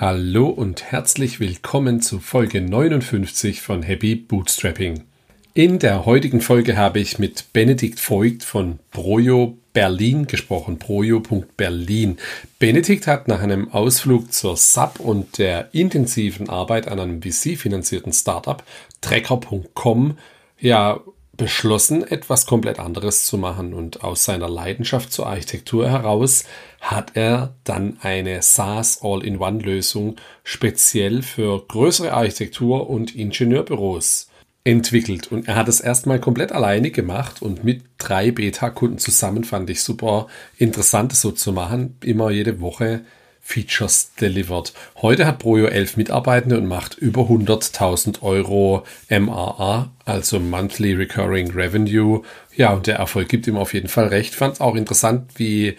Hallo und herzlich willkommen zu Folge 59 von Happy Bootstrapping. In der heutigen Folge habe ich mit Benedikt Voigt von Projo Berlin gesprochen, projo.berlin. Benedikt hat nach einem Ausflug zur SAP und der intensiven Arbeit an einem VC-finanzierten Startup, Tracker.com, ja, beschlossen, etwas komplett anderes zu machen. Und aus seiner Leidenschaft zur Architektur heraus hat er dann eine SaaS All-in-One-Lösung speziell für größere Architektur- und Ingenieurbüros entwickelt. Und er hat es erstmal komplett alleine gemacht und mit drei Beta-Kunden zusammen fand ich super interessant, so zu machen. Immer jede Woche Features delivered. Heute hat Projo elf Mitarbeitende und macht über 100.000 Euro MRR, also Monthly Recurring Revenue. Ja, und der Erfolg gibt ihm auf jeden Fall recht. Fand es auch interessant, wie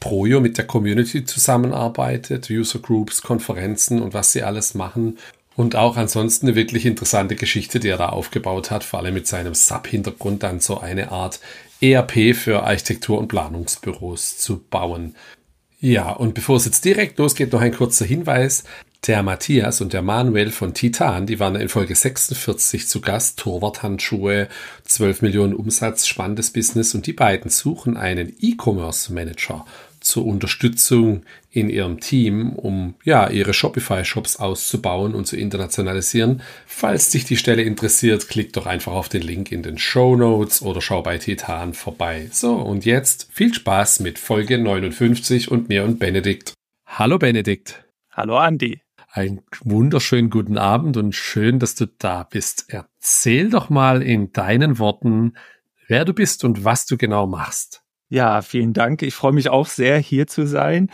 Projo mit der Community zusammenarbeitet, User Groups, Konferenzen und was sie alles machen. Und auch ansonsten eine wirklich interessante Geschichte, die er da aufgebaut hat, vor allem mit seinem Sub-Hintergrund dann so eine Art ERP für Architektur- und Planungsbüros zu bauen. Ja, und bevor es jetzt direkt losgeht, noch ein kurzer Hinweis. Der Matthias und der Manuel von Titan, die waren in Folge 46 zu Gast. Torwarthandschuhe, 12 Millionen Umsatz, spannendes Business. Und die beiden suchen einen E-Commerce Manager zur Unterstützung in ihrem Team, um ja ihre Shopify-Shops auszubauen und zu internationalisieren. Falls dich die Stelle interessiert, klick doch einfach auf den Link in den Show Notes oder schau bei Titan vorbei. So, und jetzt viel Spaß mit Folge 59 und mir und Benedikt. Hallo Benedikt. Hallo Andi. Einen wunderschönen guten Abend und schön, dass du da bist. Erzähl doch mal in deinen Worten, wer du bist und was du genau machst. Ja, vielen Dank. Ich freue mich auch sehr, hier zu sein.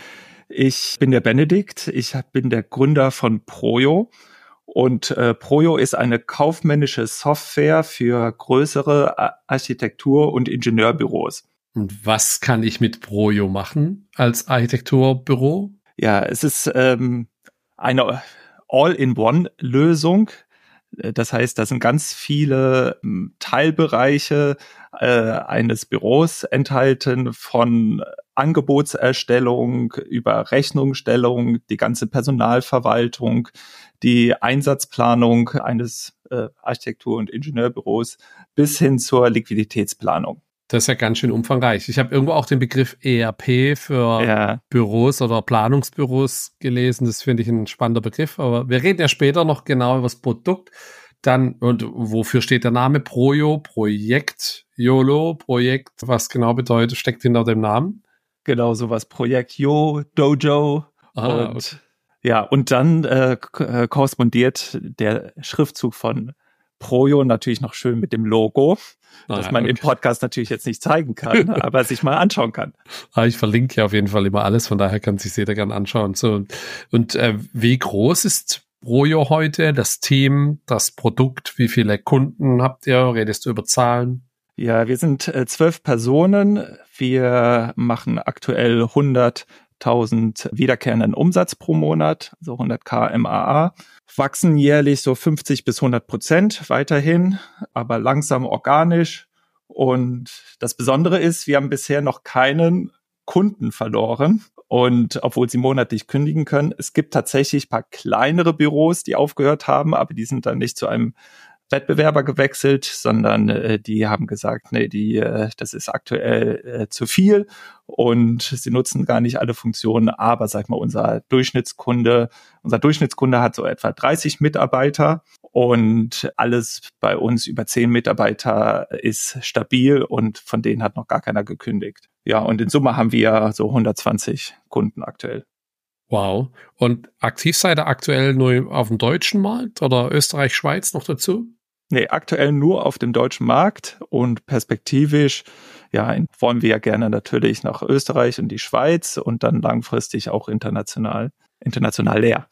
Ich bin der Benedikt. Ich bin der Gründer von Projo. Und äh, Projo ist eine kaufmännische Software für größere Architektur- und Ingenieurbüros. Und was kann ich mit Projo machen als Architekturbüro? Ja, es ist ähm, eine All-in-One-Lösung. Das heißt, da sind ganz viele hm, Teilbereiche äh, eines Büros enthalten von Angebotserstellung über Rechnungsstellung, die ganze Personalverwaltung, die Einsatzplanung eines äh, Architektur- und Ingenieurbüros bis hin zur Liquiditätsplanung. Das ist ja ganz schön umfangreich. Ich habe irgendwo auch den Begriff ERP für ja. Büros oder Planungsbüros gelesen. Das finde ich ein spannender Begriff. Aber wir reden ja später noch genau über das Produkt. Dann, und wofür steht der Name Projo? Projekt YOLO, Projekt, was genau bedeutet, steckt hinter dem Namen? Genau, sowas. Projekt Yo, Dojo. Ah, und okay. ja, und dann äh, äh, korrespondiert der Schriftzug von Projo natürlich noch schön mit dem Logo, ah, das man okay. im Podcast natürlich jetzt nicht zeigen kann, aber sich mal anschauen kann. Ah, ich verlinke ja auf jeden Fall immer alles, von daher kann sich jeder gerne anschauen. So, und äh, wie groß ist Projo heute, das Team, das Produkt, wie viele Kunden habt ihr? Redest du über Zahlen? Ja, wir sind äh, zwölf Personen. Wir machen aktuell 100.000 wiederkehrenden Umsatz pro Monat, also 100k MAA. Wachsen jährlich so 50 bis 100 Prozent weiterhin, aber langsam organisch. Und das Besondere ist, wir haben bisher noch keinen Kunden verloren. Und obwohl sie monatlich kündigen können, es gibt tatsächlich paar kleinere Büros, die aufgehört haben, aber die sind dann nicht zu einem Wettbewerber gewechselt, sondern äh, die haben gesagt, nee, die, äh, das ist aktuell äh, zu viel und sie nutzen gar nicht alle Funktionen, aber sag mal, unser Durchschnittskunde, unser Durchschnittskunde hat so etwa 30 Mitarbeiter und alles bei uns über 10 Mitarbeiter ist stabil und von denen hat noch gar keiner gekündigt. Ja, und in Summe haben wir so 120 Kunden aktuell. Wow. Und aktiv seid ihr aktuell nur auf dem deutschen Markt oder Österreich, Schweiz noch dazu? Nee, aktuell nur auf dem deutschen Markt und perspektivisch, ja, wollen wir ja gerne natürlich nach Österreich und die Schweiz und dann langfristig auch international, international leer.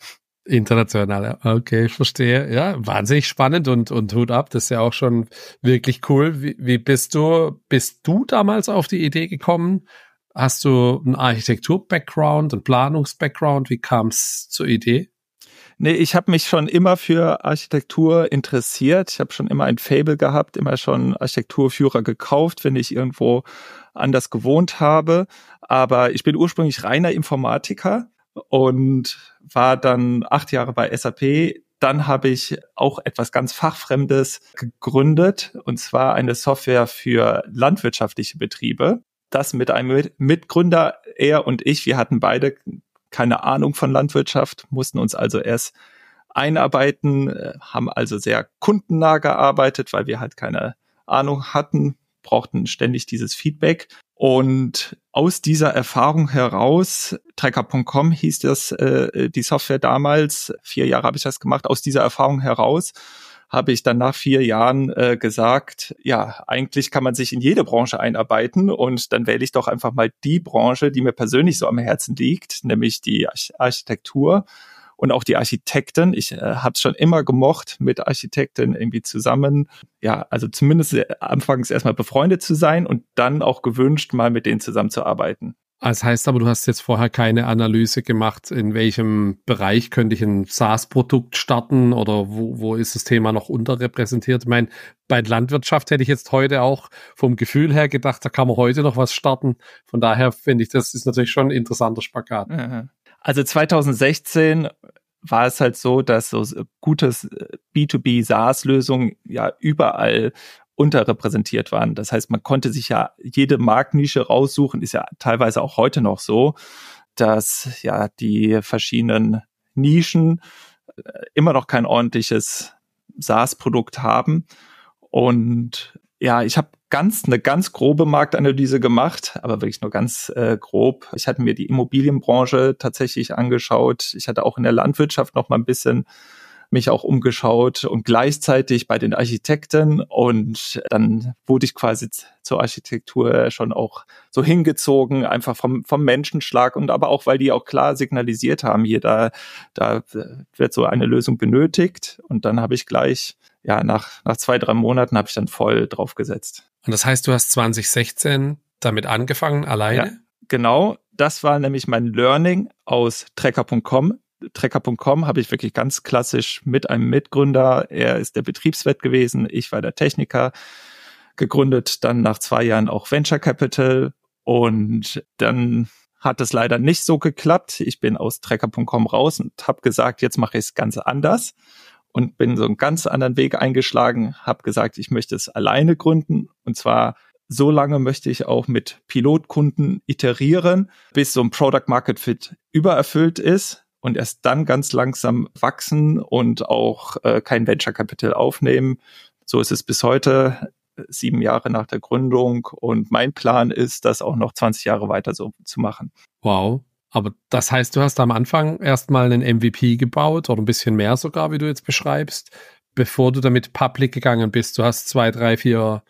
International, okay, ich verstehe. Ja, wahnsinnig spannend und, und Hut ab, das ist ja auch schon wirklich cool. Wie, wie bist du, bist du damals auf die Idee gekommen? Hast du einen Architektur-Background, einen Planungs-Background? Wie kam es zur Idee? Nee, ich habe mich schon immer für Architektur interessiert. Ich habe schon immer ein Fable gehabt, immer schon Architekturführer gekauft, wenn ich irgendwo anders gewohnt habe. Aber ich bin ursprünglich reiner Informatiker und war dann acht Jahre bei SAP. Dann habe ich auch etwas ganz Fachfremdes gegründet, und zwar eine Software für landwirtschaftliche Betriebe. Das mit einem Mitgründer, er und ich, wir hatten beide keine Ahnung von Landwirtschaft, mussten uns also erst einarbeiten, äh, haben also sehr kundennah gearbeitet, weil wir halt keine Ahnung hatten, brauchten ständig dieses Feedback. Und aus dieser Erfahrung heraus, Tracker.com hieß das, äh, die Software damals, vier Jahre habe ich das gemacht, aus dieser Erfahrung heraus habe ich dann nach vier Jahren äh, gesagt, ja, eigentlich kann man sich in jede Branche einarbeiten und dann wähle ich doch einfach mal die Branche, die mir persönlich so am Herzen liegt, nämlich die Architektur und auch die Architekten. Ich äh, habe es schon immer gemocht, mit Architekten irgendwie zusammen, ja, also zumindest äh, anfangs erstmal befreundet zu sein und dann auch gewünscht, mal mit denen zusammenzuarbeiten. Das heißt aber, du hast jetzt vorher keine Analyse gemacht, in welchem Bereich könnte ich ein SaaS-Produkt starten oder wo, wo ist das Thema noch unterrepräsentiert? Ich meine, bei Landwirtschaft hätte ich jetzt heute auch vom Gefühl her gedacht, da kann man heute noch was starten. Von daher finde ich, das ist natürlich schon ein interessanter Spagat. Also 2016 war es halt so, dass so gutes äh, B2B SaaS-Lösungen ja überall unterrepräsentiert waren. Das heißt, man konnte sich ja jede Marktnische raussuchen, ist ja teilweise auch heute noch so, dass ja die verschiedenen Nischen äh, immer noch kein ordentliches SaaS-Produkt haben. Und ja, ich habe ganz eine ganz grobe Marktanalyse gemacht, aber wirklich nur ganz äh, grob. Ich hatte mir die Immobilienbranche tatsächlich angeschaut. Ich hatte auch in der Landwirtschaft noch mal ein bisschen mich auch umgeschaut und gleichzeitig bei den Architekten und dann wurde ich quasi zur Architektur schon auch so hingezogen, einfach vom, vom Menschenschlag und aber auch, weil die auch klar signalisiert haben, hier da, da wird so eine Lösung benötigt und dann habe ich gleich ja, nach, nach zwei, drei Monaten habe ich dann voll drauf gesetzt. Und das heißt, du hast 2016 damit angefangen, alleine? Ja, genau. Das war nämlich mein Learning aus Trecker.com. Trecker.com habe ich wirklich ganz klassisch mit einem Mitgründer. Er ist der Betriebswirt gewesen. Ich war der Techniker. Gegründet dann nach zwei Jahren auch Venture Capital. Und dann hat es leider nicht so geklappt. Ich bin aus Trecker.com raus und habe gesagt, jetzt mache ich es ganz anders und bin so einen ganz anderen Weg eingeschlagen, habe gesagt, ich möchte es alleine gründen und zwar so lange möchte ich auch mit Pilotkunden iterieren, bis so ein Product Market Fit übererfüllt ist und erst dann ganz langsam wachsen und auch äh, kein Venture Capital aufnehmen. So ist es bis heute, sieben Jahre nach der Gründung. Und mein Plan ist, das auch noch 20 Jahre weiter so zu machen. Wow. Aber das heißt, du hast am Anfang erstmal einen MVP gebaut oder ein bisschen mehr sogar, wie du jetzt beschreibst, bevor du damit public gegangen bist. Du hast zwei, drei, vier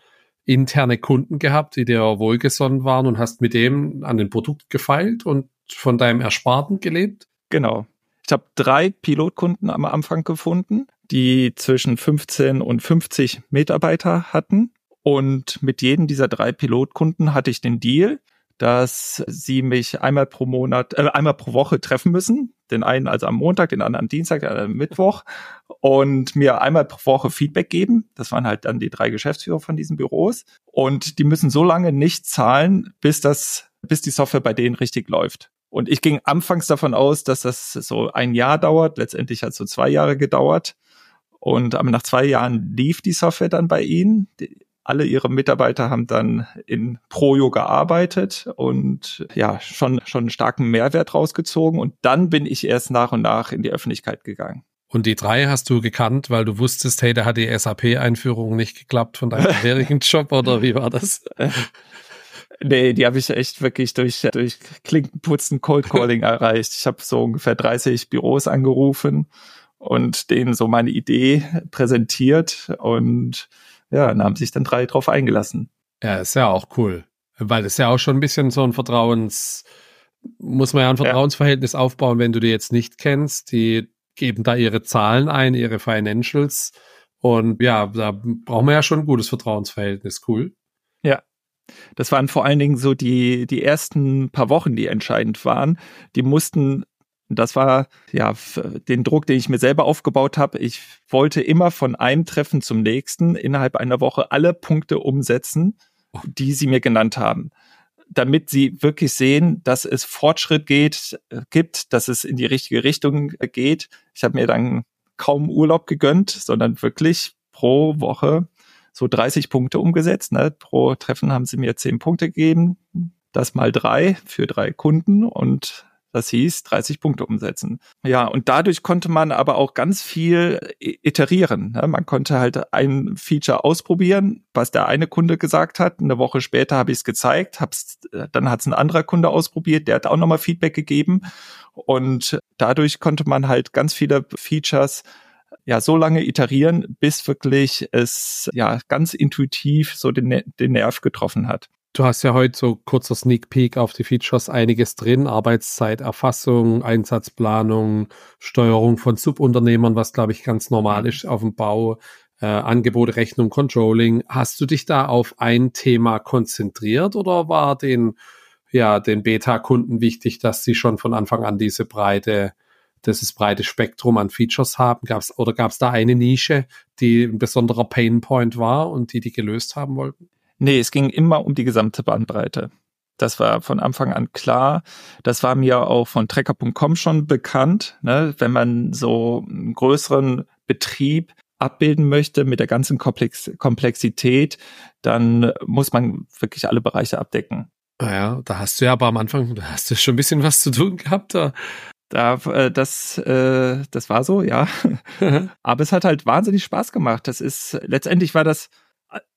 interne Kunden gehabt, die dir wohlgesonnen waren und hast mit dem an den Produkt gefeilt und von deinem Ersparten gelebt? Genau. Ich habe drei Pilotkunden am Anfang gefunden, die zwischen 15 und 50 Mitarbeiter hatten. Und mit jedem dieser drei Pilotkunden hatte ich den Deal, dass sie mich einmal pro Monat, äh, einmal pro Woche treffen müssen. Den einen also am Montag, den anderen am Dienstag, den anderen am Mittwoch und mir einmal pro Woche Feedback geben. Das waren halt dann die drei Geschäftsführer von diesen Büros. Und die müssen so lange nicht zahlen, bis das, bis die Software bei denen richtig läuft. Und ich ging anfangs davon aus, dass das so ein Jahr dauert. Letztendlich hat es so zwei Jahre gedauert. Und nach zwei Jahren lief die Software dann bei ihnen. Die, alle ihre Mitarbeiter haben dann in Projo gearbeitet und ja, schon, schon einen starken Mehrwert rausgezogen. Und dann bin ich erst nach und nach in die Öffentlichkeit gegangen. Und die drei hast du gekannt, weil du wusstest, hey, da hat die SAP-Einführung nicht geklappt von deinem vorherigen Job oder wie war das? Nee, die habe ich echt wirklich durch, durch Klinkenputzen Cold Calling erreicht. Ich habe so ungefähr 30 Büros angerufen und denen so meine Idee präsentiert und ja, da haben sich dann drei drauf eingelassen. Ja, ist ja auch cool. Weil es ja auch schon ein bisschen so ein Vertrauens, muss man ja ein Vertrauensverhältnis ja. aufbauen, wenn du die jetzt nicht kennst. Die geben da ihre Zahlen ein, ihre Financials. Und ja, da brauchen wir ja schon ein gutes Vertrauensverhältnis. Cool. Das waren vor allen Dingen so die, die ersten paar Wochen, die entscheidend waren. Die mussten das war ja den Druck, den ich mir selber aufgebaut habe. Ich wollte immer von einem Treffen zum nächsten innerhalb einer Woche alle Punkte umsetzen, die sie mir genannt haben. damit sie wirklich sehen, dass es Fortschritt geht, äh, gibt, dass es in die richtige Richtung äh, geht. Ich habe mir dann kaum Urlaub gegönnt, sondern wirklich pro Woche so 30 Punkte umgesetzt. Ne? Pro Treffen haben sie mir 10 Punkte gegeben. Das mal drei für drei Kunden und das hieß 30 Punkte umsetzen. Ja, und dadurch konnte man aber auch ganz viel iterieren. Ne? Man konnte halt ein Feature ausprobieren, was der eine Kunde gesagt hat. Eine Woche später habe ich es gezeigt, hab's, dann hat es ein anderer Kunde ausprobiert, der hat auch nochmal Feedback gegeben. Und dadurch konnte man halt ganz viele Features ja so lange iterieren, bis wirklich es ja ganz intuitiv so den, den Nerv getroffen hat. Du hast ja heute so kurzer Sneak Peek auf die Features einiges drin. Arbeitszeiterfassung, Einsatzplanung, Steuerung von Subunternehmern, was glaube ich ganz normal ist auf dem Bau, äh, Angebote, Rechnung, Controlling. Hast du dich da auf ein Thema konzentriert oder war den, ja, den Beta-Kunden wichtig, dass sie schon von Anfang an diese breite, dieses breite Spektrum an Features haben? Gab's, oder gab es da eine Nische, die ein besonderer Painpoint war und die die gelöst haben wollten? Nee, es ging immer um die gesamte Bandbreite. Das war von Anfang an klar. Das war mir auch von Trecker.com schon bekannt. Ne? Wenn man so einen größeren Betrieb abbilden möchte mit der ganzen Komplex Komplexität, dann muss man wirklich alle Bereiche abdecken. Naja, da hast du ja aber am Anfang, da hast du schon ein bisschen was zu tun gehabt. Da da, äh, das, äh, das war so, ja. Aber es hat halt wahnsinnig Spaß gemacht. Das ist, letztendlich war das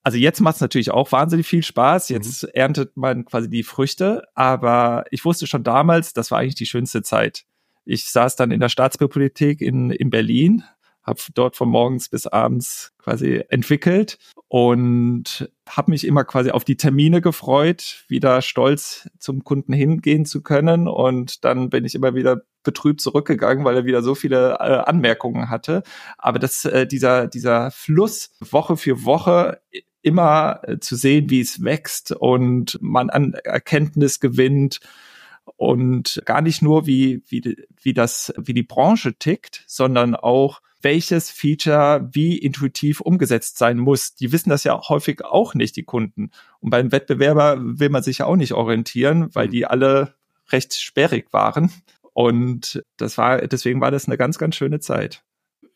also jetzt macht es natürlich auch wahnsinnig viel Spaß. Jetzt mhm. erntet man quasi die Früchte, aber ich wusste schon damals, das war eigentlich die schönste Zeit. Ich saß dann in der Staatsbibliothek in, in Berlin, habe dort von morgens bis abends quasi entwickelt und habe mich immer quasi auf die Termine gefreut, wieder stolz zum Kunden hingehen zu können. Und dann bin ich immer wieder betrübt zurückgegangen, weil er wieder so viele äh, Anmerkungen hatte. Aber das, äh, dieser, dieser Fluss Woche für Woche immer äh, zu sehen, wie es wächst und man an Erkenntnis gewinnt und gar nicht nur wie, wie, wie das, wie die Branche tickt, sondern auch welches Feature wie intuitiv umgesetzt sein muss. Die wissen das ja häufig auch nicht, die Kunden. Und beim Wettbewerber will man sich ja auch nicht orientieren, weil mhm. die alle recht sperrig waren. Und das war, deswegen war das eine ganz, ganz schöne Zeit.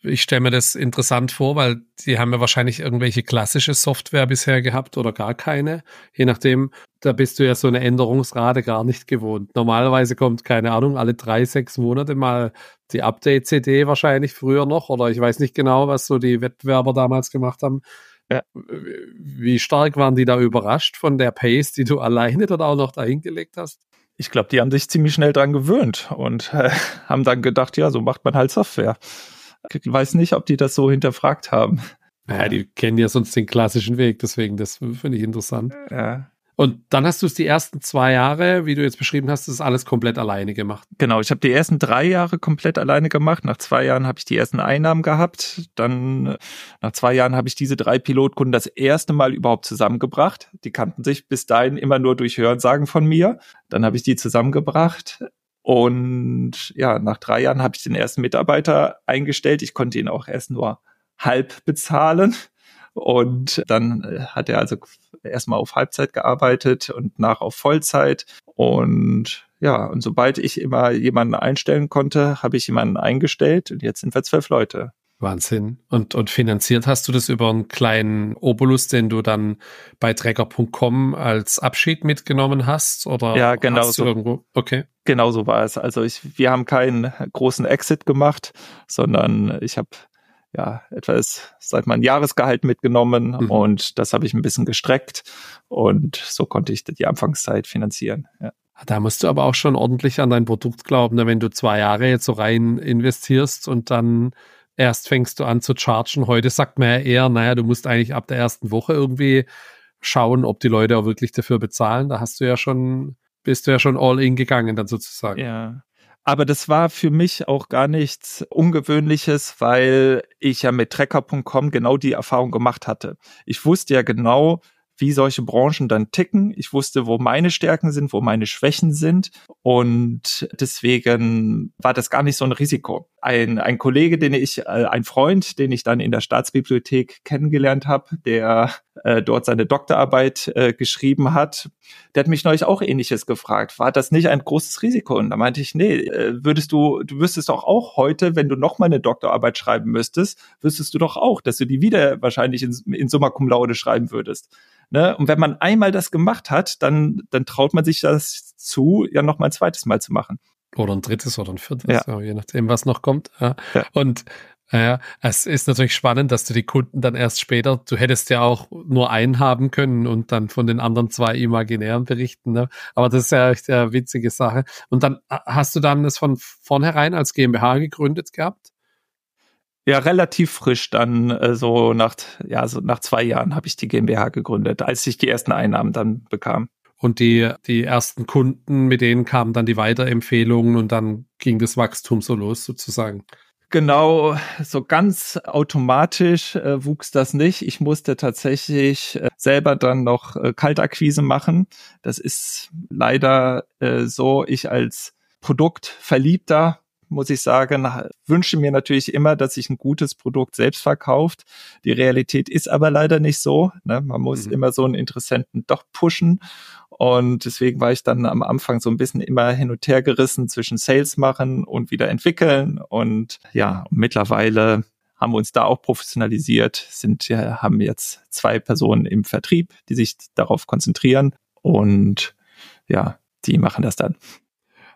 Ich stelle mir das interessant vor, weil die haben ja wahrscheinlich irgendwelche klassische Software bisher gehabt oder gar keine. Je nachdem, da bist du ja so eine Änderungsrate gar nicht gewohnt. Normalerweise kommt, keine Ahnung, alle drei, sechs Monate mal die Update-CD wahrscheinlich früher noch oder ich weiß nicht genau, was so die Wettbewerber damals gemacht haben. Ja. Wie stark waren die da überrascht von der Pace, die du alleine dann auch noch dahingelegt hast? ich glaube, die haben sich ziemlich schnell dran gewöhnt und äh, haben dann gedacht, ja, so macht man halt Software. Ich weiß nicht, ob die das so hinterfragt haben. Naja, die kennen ja sonst den klassischen Weg, deswegen, das finde ich interessant. Ja. Und dann hast du es die ersten zwei Jahre, wie du jetzt beschrieben hast, das alles komplett alleine gemacht. Genau, ich habe die ersten drei Jahre komplett alleine gemacht. Nach zwei Jahren habe ich die ersten Einnahmen gehabt. Dann nach zwei Jahren habe ich diese drei Pilotkunden das erste Mal überhaupt zusammengebracht. Die kannten sich bis dahin immer nur durch Hörensagen von mir. Dann habe ich die zusammengebracht. Und ja, nach drei Jahren habe ich den ersten Mitarbeiter eingestellt. Ich konnte ihn auch erst nur halb bezahlen. Und dann äh, hat er also erstmal auf Halbzeit gearbeitet und nach auf Vollzeit. Und ja, und sobald ich immer jemanden einstellen konnte, habe ich jemanden eingestellt und jetzt sind wir zwölf Leute. Wahnsinn. Und, und finanziert hast du das über einen kleinen Obolus, den du dann bei Tracker.com als Abschied mitgenommen hast? Oder ja, genau so. irgendwo? Okay. Genau so war es. Also ich, wir haben keinen großen Exit gemacht, sondern ich habe ja, etwas, seit mein Jahresgehalt mitgenommen mhm. und das habe ich ein bisschen gestreckt und so konnte ich die Anfangszeit finanzieren. Ja. Da musst du aber auch schon ordentlich an dein Produkt glauben, ne? wenn du zwei Jahre jetzt so rein investierst und dann erst fängst du an zu chargen. Heute sagt man ja eher, naja, du musst eigentlich ab der ersten Woche irgendwie schauen, ob die Leute auch wirklich dafür bezahlen. Da hast du ja schon, bist du ja schon all in gegangen dann sozusagen. Ja. Aber das war für mich auch gar nichts Ungewöhnliches, weil ich ja mit Trecker.com genau die Erfahrung gemacht hatte. Ich wusste ja genau, wie solche Branchen dann ticken. Ich wusste, wo meine Stärken sind, wo meine Schwächen sind. Und deswegen war das gar nicht so ein Risiko. Ein, ein Kollege, den ich, äh, ein Freund, den ich dann in der Staatsbibliothek kennengelernt habe, der äh, dort seine Doktorarbeit äh, geschrieben hat, der hat mich neulich auch ähnliches gefragt. War das nicht ein großes Risiko? Und da meinte ich, nee, äh, würdest du, du wüsstest doch auch heute, wenn du noch mal eine Doktorarbeit schreiben müsstest, wüsstest du doch auch, dass du die wieder wahrscheinlich in, in Summa Cum Laude schreiben würdest. Ne? Und wenn man einmal das gemacht hat, dann, dann traut man sich das zu, ja noch mal ein zweites Mal zu machen. Oder ein drittes oder ein viertes, ja. Je nachdem, was noch kommt. Ja. ja. Und ja, es ist natürlich spannend, dass du die Kunden dann erst später, du hättest ja auch nur einen haben können und dann von den anderen zwei imaginären berichten, ne? Aber das ist ja echt eine witzige Sache. Und dann hast du dann das von vornherein als GmbH gegründet gehabt? Ja, relativ frisch dann, äh, so nach, ja, so nach zwei Jahren habe ich die GmbH gegründet, als ich die ersten Einnahmen dann bekam. Und die, die ersten Kunden, mit denen kamen dann die Weiterempfehlungen und dann ging das Wachstum so los sozusagen. Genau, so ganz automatisch äh, wuchs das nicht. Ich musste tatsächlich äh, selber dann noch äh, Kaltakquise machen. Das ist leider äh, so, ich als Produktverliebter muss ich sagen, wünsche mir natürlich immer, dass sich ein gutes Produkt selbst verkauft. Die Realität ist aber leider nicht so. Ne? Man muss mhm. immer so einen Interessenten doch pushen. Und deswegen war ich dann am Anfang so ein bisschen immer hin und her gerissen zwischen Sales machen und wieder entwickeln. Und ja, mittlerweile haben wir uns da auch professionalisiert, sind ja, haben jetzt zwei Personen im Vertrieb, die sich darauf konzentrieren und ja, die machen das dann.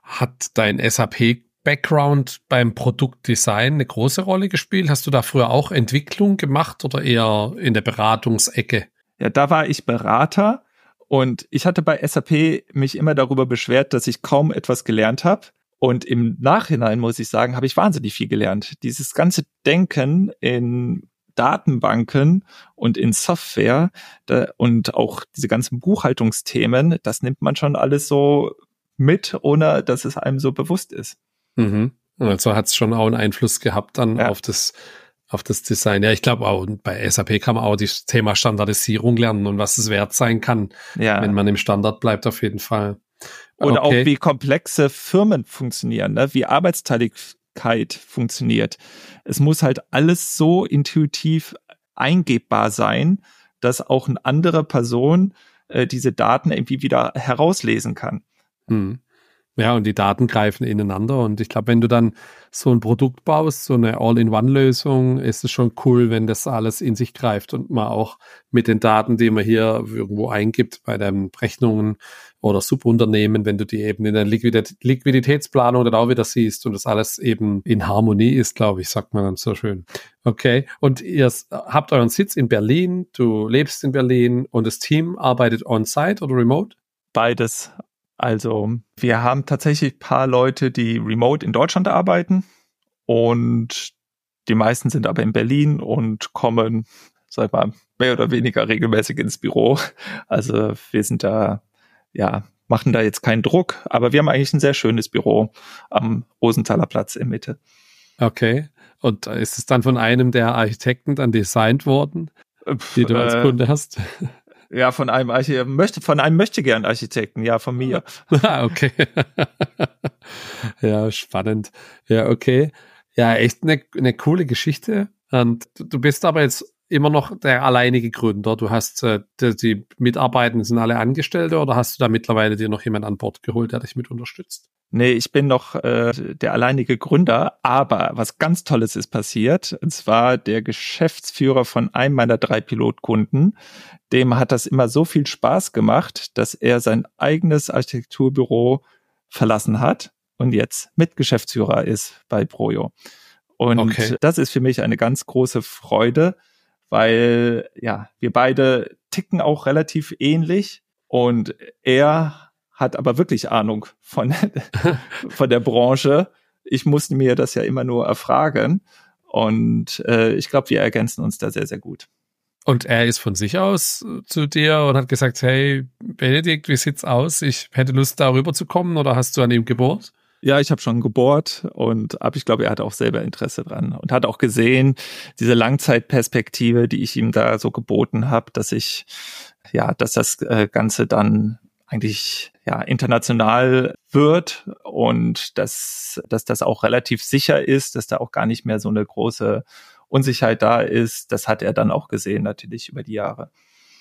Hat dein SAP Background beim Produktdesign eine große Rolle gespielt? Hast du da früher auch Entwicklung gemacht oder eher in der Beratungsecke? Ja, da war ich Berater und ich hatte bei SAP mich immer darüber beschwert, dass ich kaum etwas gelernt habe. Und im Nachhinein muss ich sagen, habe ich wahnsinnig viel gelernt. Dieses ganze Denken in Datenbanken und in Software da, und auch diese ganzen Buchhaltungsthemen, das nimmt man schon alles so mit, ohne dass es einem so bewusst ist. Mhm. Also hat es schon auch einen Einfluss gehabt dann ja. auf das auf das Design. Ja, ich glaube auch bei SAP kann man auch das Thema Standardisierung lernen und was es wert sein kann, ja. wenn man im Standard bleibt, auf jeden Fall. Oder okay. auch wie komplexe Firmen funktionieren, ne? wie Arbeitsteiligkeit funktioniert. Es muss halt alles so intuitiv eingebbar sein, dass auch eine andere Person äh, diese Daten irgendwie wieder herauslesen kann. Hm. Ja, und die Daten greifen ineinander. Und ich glaube, wenn du dann so ein Produkt baust, so eine All-in-One-Lösung, ist es schon cool, wenn das alles in sich greift und man auch mit den Daten, die man hier irgendwo eingibt bei den Rechnungen oder Subunternehmen, wenn du die eben in der Liquidität Liquiditätsplanung dann auch wieder siehst und das alles eben in Harmonie ist, glaube ich, sagt man dann so schön. Okay. Und ihr habt euren Sitz in Berlin, du lebst in Berlin und das Team arbeitet on-site oder remote? Beides. Also wir haben tatsächlich paar Leute, die remote in Deutschland arbeiten und die meisten sind aber in Berlin und kommen, sag mal, mehr oder weniger regelmäßig ins Büro. Also wir sind da, ja, machen da jetzt keinen Druck, aber wir haben eigentlich ein sehr schönes Büro am Rosenthaler Platz in Mitte. Okay. Und ist es dann von einem der Architekten dann designt worden, die du als äh, Kunde hast? Ja, von einem Architekten, möchte, von einem möchte gern Architekten, ja, von mir. ah, okay. ja, spannend. Ja, okay. Ja, echt eine, eine coole Geschichte. Und du bist aber jetzt immer noch der alleinige Gründer. Du hast äh, die, die Mitarbeitenden sind alle Angestellte oder hast du da mittlerweile dir noch jemand an Bord geholt, der dich mit unterstützt? Nee, ich bin noch äh, der alleinige Gründer, aber was ganz Tolles ist passiert. Und zwar der Geschäftsführer von einem meiner drei Pilotkunden, dem hat das immer so viel Spaß gemacht, dass er sein eigenes Architekturbüro verlassen hat und jetzt Mitgeschäftsführer ist bei Projo. Und okay. das ist für mich eine ganz große Freude, weil ja, wir beide ticken auch relativ ähnlich und er hat aber wirklich Ahnung von, von der Branche. Ich musste mir das ja immer nur erfragen. Und äh, ich glaube, wir ergänzen uns da sehr, sehr gut. Und er ist von sich aus zu dir und hat gesagt, hey, Benedikt, wie sieht's aus? Ich hätte Lust, darüber zu kommen oder hast du an ihm gebohrt? Ja, ich habe schon gebohrt und aber ich glaube, er hat auch selber Interesse dran und hat auch gesehen, diese Langzeitperspektive, die ich ihm da so geboten habe, dass ich ja, dass das äh, Ganze dann eigentlich ja international wird und dass, dass das auch relativ sicher ist, dass da auch gar nicht mehr so eine große Unsicherheit da ist. Das hat er dann auch gesehen, natürlich über die Jahre.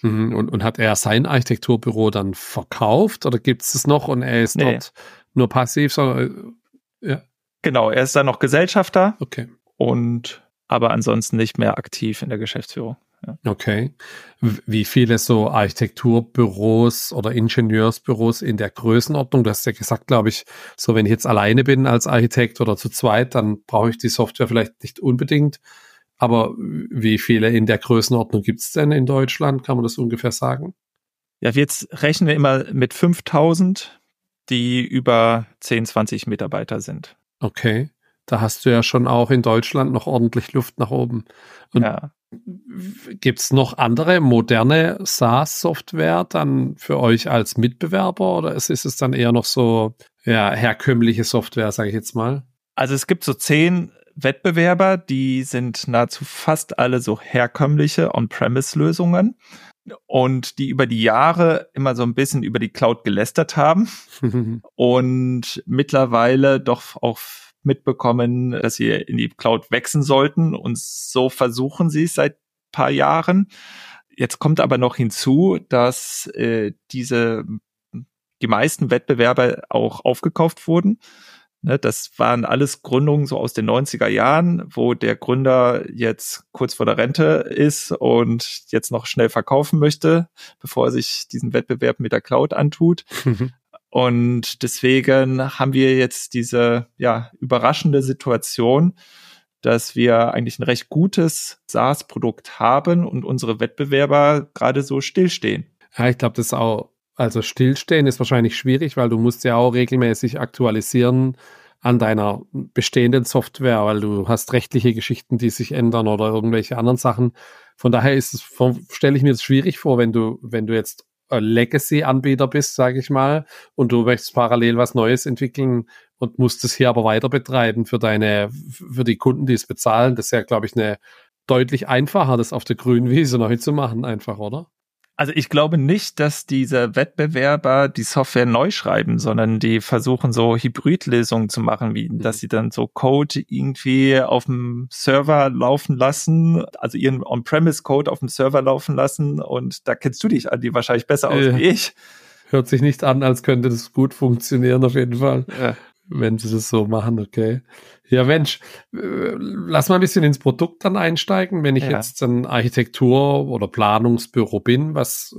Mhm. Und, und hat er sein Architekturbüro dann verkauft oder gibt es es noch und er ist nee. dort nur passiv, sondern ja. Genau, er ist dann noch Gesellschafter. Okay. Und aber ansonsten nicht mehr aktiv in der Geschäftsführung. Ja. Okay. Wie viele so Architekturbüros oder Ingenieursbüros in der Größenordnung? Du hast ja gesagt, glaube ich, so wenn ich jetzt alleine bin als Architekt oder zu zweit, dann brauche ich die Software vielleicht nicht unbedingt. Aber wie viele in der Größenordnung gibt es denn in Deutschland? Kann man das ungefähr sagen? Ja, jetzt rechnen wir immer mit 5000, die über 10, 20 Mitarbeiter sind. Okay. Da hast du ja schon auch in Deutschland noch ordentlich Luft nach oben. Und ja. Gibt es noch andere moderne SaaS-Software dann für euch als Mitbewerber oder ist, ist es dann eher noch so ja, herkömmliche Software, sage ich jetzt mal? Also es gibt so zehn Wettbewerber, die sind nahezu fast alle so herkömmliche On-Premise-Lösungen und die über die Jahre immer so ein bisschen über die Cloud gelästert haben und mittlerweile doch auch mitbekommen, dass sie in die Cloud wechseln sollten und so versuchen sie es seit paar Jahren. Jetzt kommt aber noch hinzu, dass äh, diese die meisten Wettbewerber auch aufgekauft wurden. Ne, das waren alles Gründungen so aus den 90er Jahren, wo der Gründer jetzt kurz vor der Rente ist und jetzt noch schnell verkaufen möchte, bevor er sich diesen Wettbewerb mit der Cloud antut. und deswegen haben wir jetzt diese ja, überraschende Situation, dass wir eigentlich ein recht gutes SaaS-Produkt haben und unsere Wettbewerber gerade so stillstehen. Ja, ich glaube, das ist auch also stillstehen ist wahrscheinlich schwierig, weil du musst ja auch regelmäßig aktualisieren an deiner bestehenden Software, weil du hast rechtliche Geschichten, die sich ändern oder irgendwelche anderen Sachen. Von daher ist es, stelle ich mir das schwierig vor, wenn du, wenn du jetzt Legacy-Anbieter bist, sage ich mal, und du möchtest parallel was Neues entwickeln und musst es hier aber weiter betreiben für deine, für die Kunden, die es bezahlen. Das ist ja, glaube ich, eine deutlich einfacher, das auf der grünen Wiese neu zu machen, einfach, oder? Also ich glaube nicht, dass diese Wettbewerber die Software neu schreiben, sondern die versuchen so Hybridlösungen zu machen, wie mhm. dass sie dann so Code irgendwie auf dem Server laufen lassen, also ihren On-Premise-Code auf dem Server laufen lassen und da kennst du dich an die wahrscheinlich besser aus ja. wie ich. Hört sich nicht an, als könnte das gut funktionieren auf jeden Fall. Ja wenn sie das so machen, okay. Ja, Mensch, äh, lass mal ein bisschen ins Produkt dann einsteigen. Wenn ich ja. jetzt ein Architektur- oder Planungsbüro bin, was,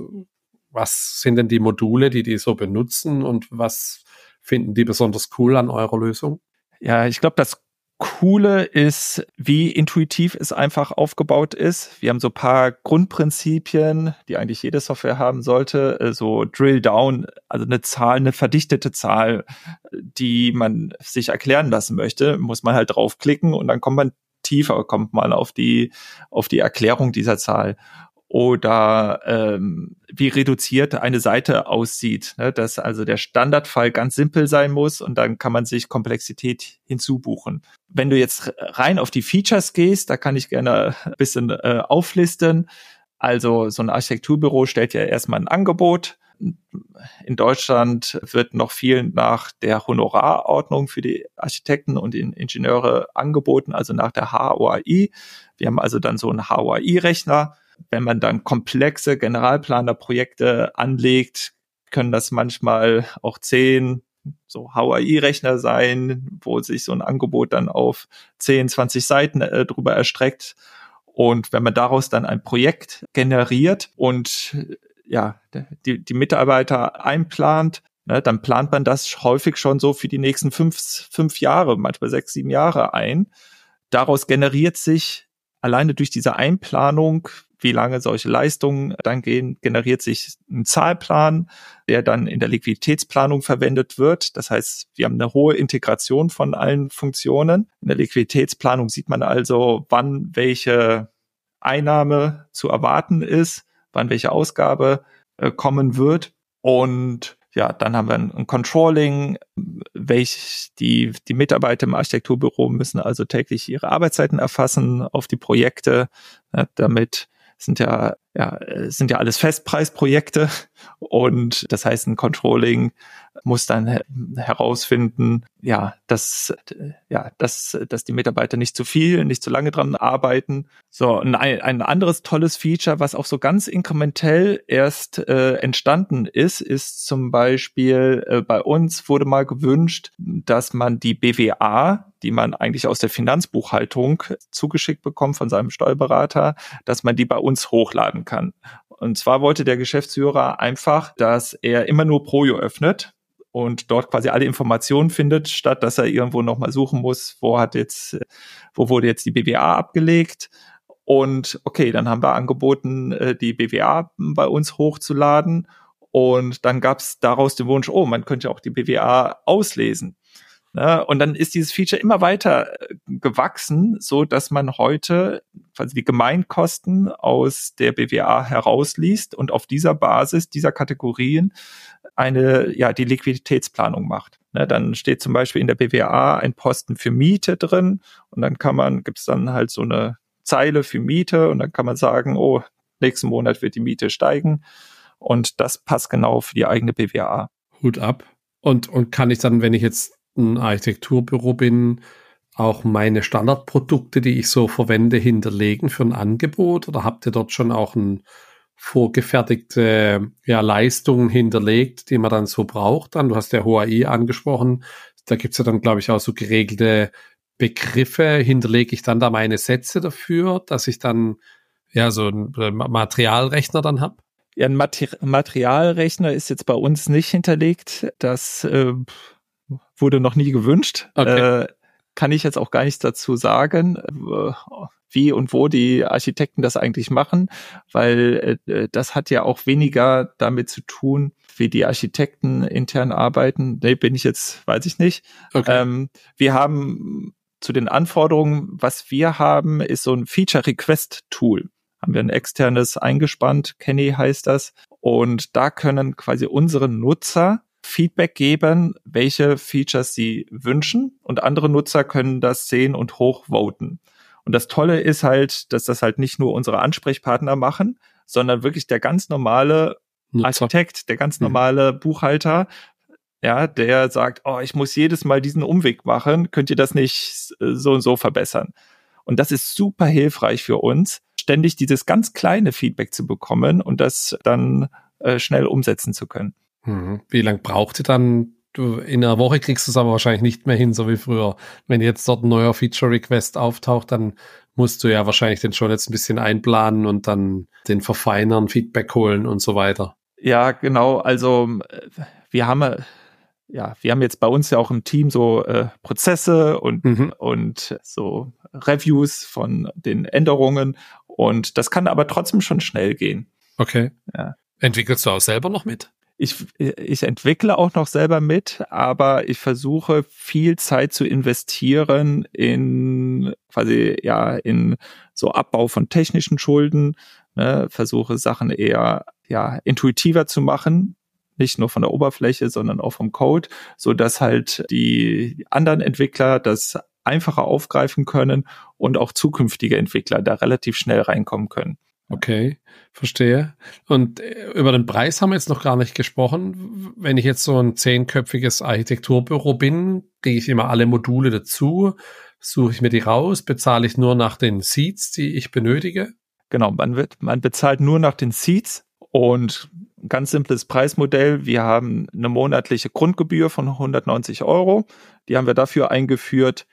was sind denn die Module, die die so benutzen und was finden die besonders cool an eurer Lösung? Ja, ich glaube, das Coole ist, wie intuitiv es einfach aufgebaut ist. Wir haben so paar Grundprinzipien, die eigentlich jede Software haben sollte. Äh, so Drill Down, also eine Zahl, eine verdichtete Zahl, die man sich erklären lassen möchte, muss man halt draufklicken und dann kommt man tiefer, kommt man auf die, auf die Erklärung dieser Zahl oder ähm, wie reduziert eine Seite aussieht, ne? dass also der Standardfall ganz simpel sein muss und dann kann man sich Komplexität hinzubuchen. Wenn du jetzt rein auf die Features gehst, da kann ich gerne ein bisschen äh, auflisten. Also so ein Architekturbüro stellt ja erstmal ein Angebot. In Deutschland wird noch viel nach der Honorarordnung für die Architekten und die Ingenieure angeboten, also nach der HOAI. Wir haben also dann so einen HOAI-Rechner wenn man dann komplexe Generalplanerprojekte anlegt, können das manchmal auch zehn so HAI-Rechner sein, wo sich so ein Angebot dann auf 10, 20 Seiten äh, drüber erstreckt. Und wenn man daraus dann ein Projekt generiert und ja, die, die Mitarbeiter einplant, ne, dann plant man das häufig schon so für die nächsten fünf, fünf Jahre, manchmal sechs, sieben Jahre ein. Daraus generiert sich alleine durch diese Einplanung wie lange solche Leistungen dann gehen, generiert sich ein Zahlplan, der dann in der Liquiditätsplanung verwendet wird. Das heißt, wir haben eine hohe Integration von allen Funktionen. In der Liquiditätsplanung sieht man also, wann welche Einnahme zu erwarten ist, wann welche Ausgabe äh, kommen wird. Und ja, dann haben wir ein, Controlling, welch die, die Mitarbeiter im Architekturbüro müssen also täglich ihre Arbeitszeiten erfassen auf die Projekte, damit sind ja ja, sind ja alles Festpreisprojekte und das heißt, ein Controlling muss dann herausfinden, ja, dass, ja, dass, dass die Mitarbeiter nicht zu viel, nicht zu lange dran arbeiten. So, ein, ein anderes tolles Feature, was auch so ganz inkrementell erst äh, entstanden ist, ist zum Beispiel äh, bei uns wurde mal gewünscht, dass man die BWA, die man eigentlich aus der Finanzbuchhaltung zugeschickt bekommt von seinem Steuerberater, dass man die bei uns hochladen kann. Und zwar wollte der Geschäftsführer einfach, dass er immer nur Projo öffnet und dort quasi alle Informationen findet, statt dass er irgendwo nochmal suchen muss, wo hat jetzt, wo wurde jetzt die BWA abgelegt. Und okay, dann haben wir angeboten, äh, die BWA bei uns hochzuladen. Und dann gab es daraus den Wunsch, oh, man könnte auch die BWA auslesen. Ne? Und dann ist dieses Feature immer weiter äh, gewachsen, so dass man heute quasi die Gemeinkosten aus der BWA herausliest und auf dieser Basis dieser Kategorien eine, ja, die Liquiditätsplanung macht. Ne, dann steht zum Beispiel in der BWA ein Posten für Miete drin und dann kann man, gibt es dann halt so eine Zeile für Miete und dann kann man sagen, oh, nächsten Monat wird die Miete steigen und das passt genau für die eigene BWA. Hut ab. Und, und kann ich dann, wenn ich jetzt ein Architekturbüro bin, auch meine Standardprodukte, die ich so verwende, hinterlegen für ein Angebot? Oder habt ihr dort schon auch ein vorgefertigte ja, Leistungen hinterlegt, die man dann so braucht? Dann, du hast ja HOAI angesprochen. Da gibt's ja dann, glaube ich, auch so geregelte Begriffe. Hinterlege ich dann da meine Sätze dafür, dass ich dann ja so einen Materialrechner dann habe? Ja, ein Mater Materialrechner ist jetzt bei uns nicht hinterlegt. Das äh, wurde noch nie gewünscht. Okay. Äh, kann ich jetzt auch gar nichts dazu sagen, äh, wie und wo die Architekten das eigentlich machen, weil äh, das hat ja auch weniger damit zu tun, wie die Architekten intern arbeiten. Nee, bin ich jetzt, weiß ich nicht. Okay. Ähm, wir haben zu den Anforderungen, was wir haben, ist so ein Feature Request Tool. Haben wir ein externes eingespannt, Kenny heißt das. Und da können quasi unsere Nutzer Feedback geben, welche Features sie wünschen und andere Nutzer können das sehen und hochvoten. Und das Tolle ist halt, dass das halt nicht nur unsere Ansprechpartner machen, sondern wirklich der ganz normale Nutzer. Architekt, der ganz mhm. normale mhm. Buchhalter, ja, der sagt, oh, ich muss jedes Mal diesen Umweg machen, könnt ihr das nicht so und so verbessern? Und das ist super hilfreich für uns, ständig dieses ganz kleine Feedback zu bekommen und das dann äh, schnell umsetzen zu können. Mhm. Wie lange braucht ihr dann? Du, in einer Woche kriegst du es aber wahrscheinlich nicht mehr hin, so wie früher. Wenn jetzt dort ein neuer Feature-Request auftaucht, dann musst du ja wahrscheinlich den schon jetzt ein bisschen einplanen und dann den verfeinern, Feedback holen und so weiter. Ja, genau. Also wir haben ja, wir haben jetzt bei uns ja auch im Team so äh, Prozesse und mhm. und so Reviews von den Änderungen und das kann aber trotzdem schon schnell gehen. Okay. Ja. Entwickelst du auch selber noch mit? Ich, ich entwickle auch noch selber mit, aber ich versuche viel Zeit zu investieren in quasi ja in so Abbau von technischen Schulden, ne, versuche Sachen eher ja intuitiver zu machen, nicht nur von der Oberfläche, sondern auch vom Code, so dass halt die anderen Entwickler das einfacher aufgreifen können und auch zukünftige Entwickler da relativ schnell reinkommen können. Okay, verstehe. Und äh, über den Preis haben wir jetzt noch gar nicht gesprochen. Wenn ich jetzt so ein zehnköpfiges Architekturbüro bin, kriege ich immer alle Module dazu, suche ich mir die raus, bezahle ich nur nach den Seats, die ich benötige. Genau, man wird, man bezahlt nur nach den Seats und ganz simples Preismodell. Wir haben eine monatliche Grundgebühr von 190 Euro. Die haben wir dafür eingeführt,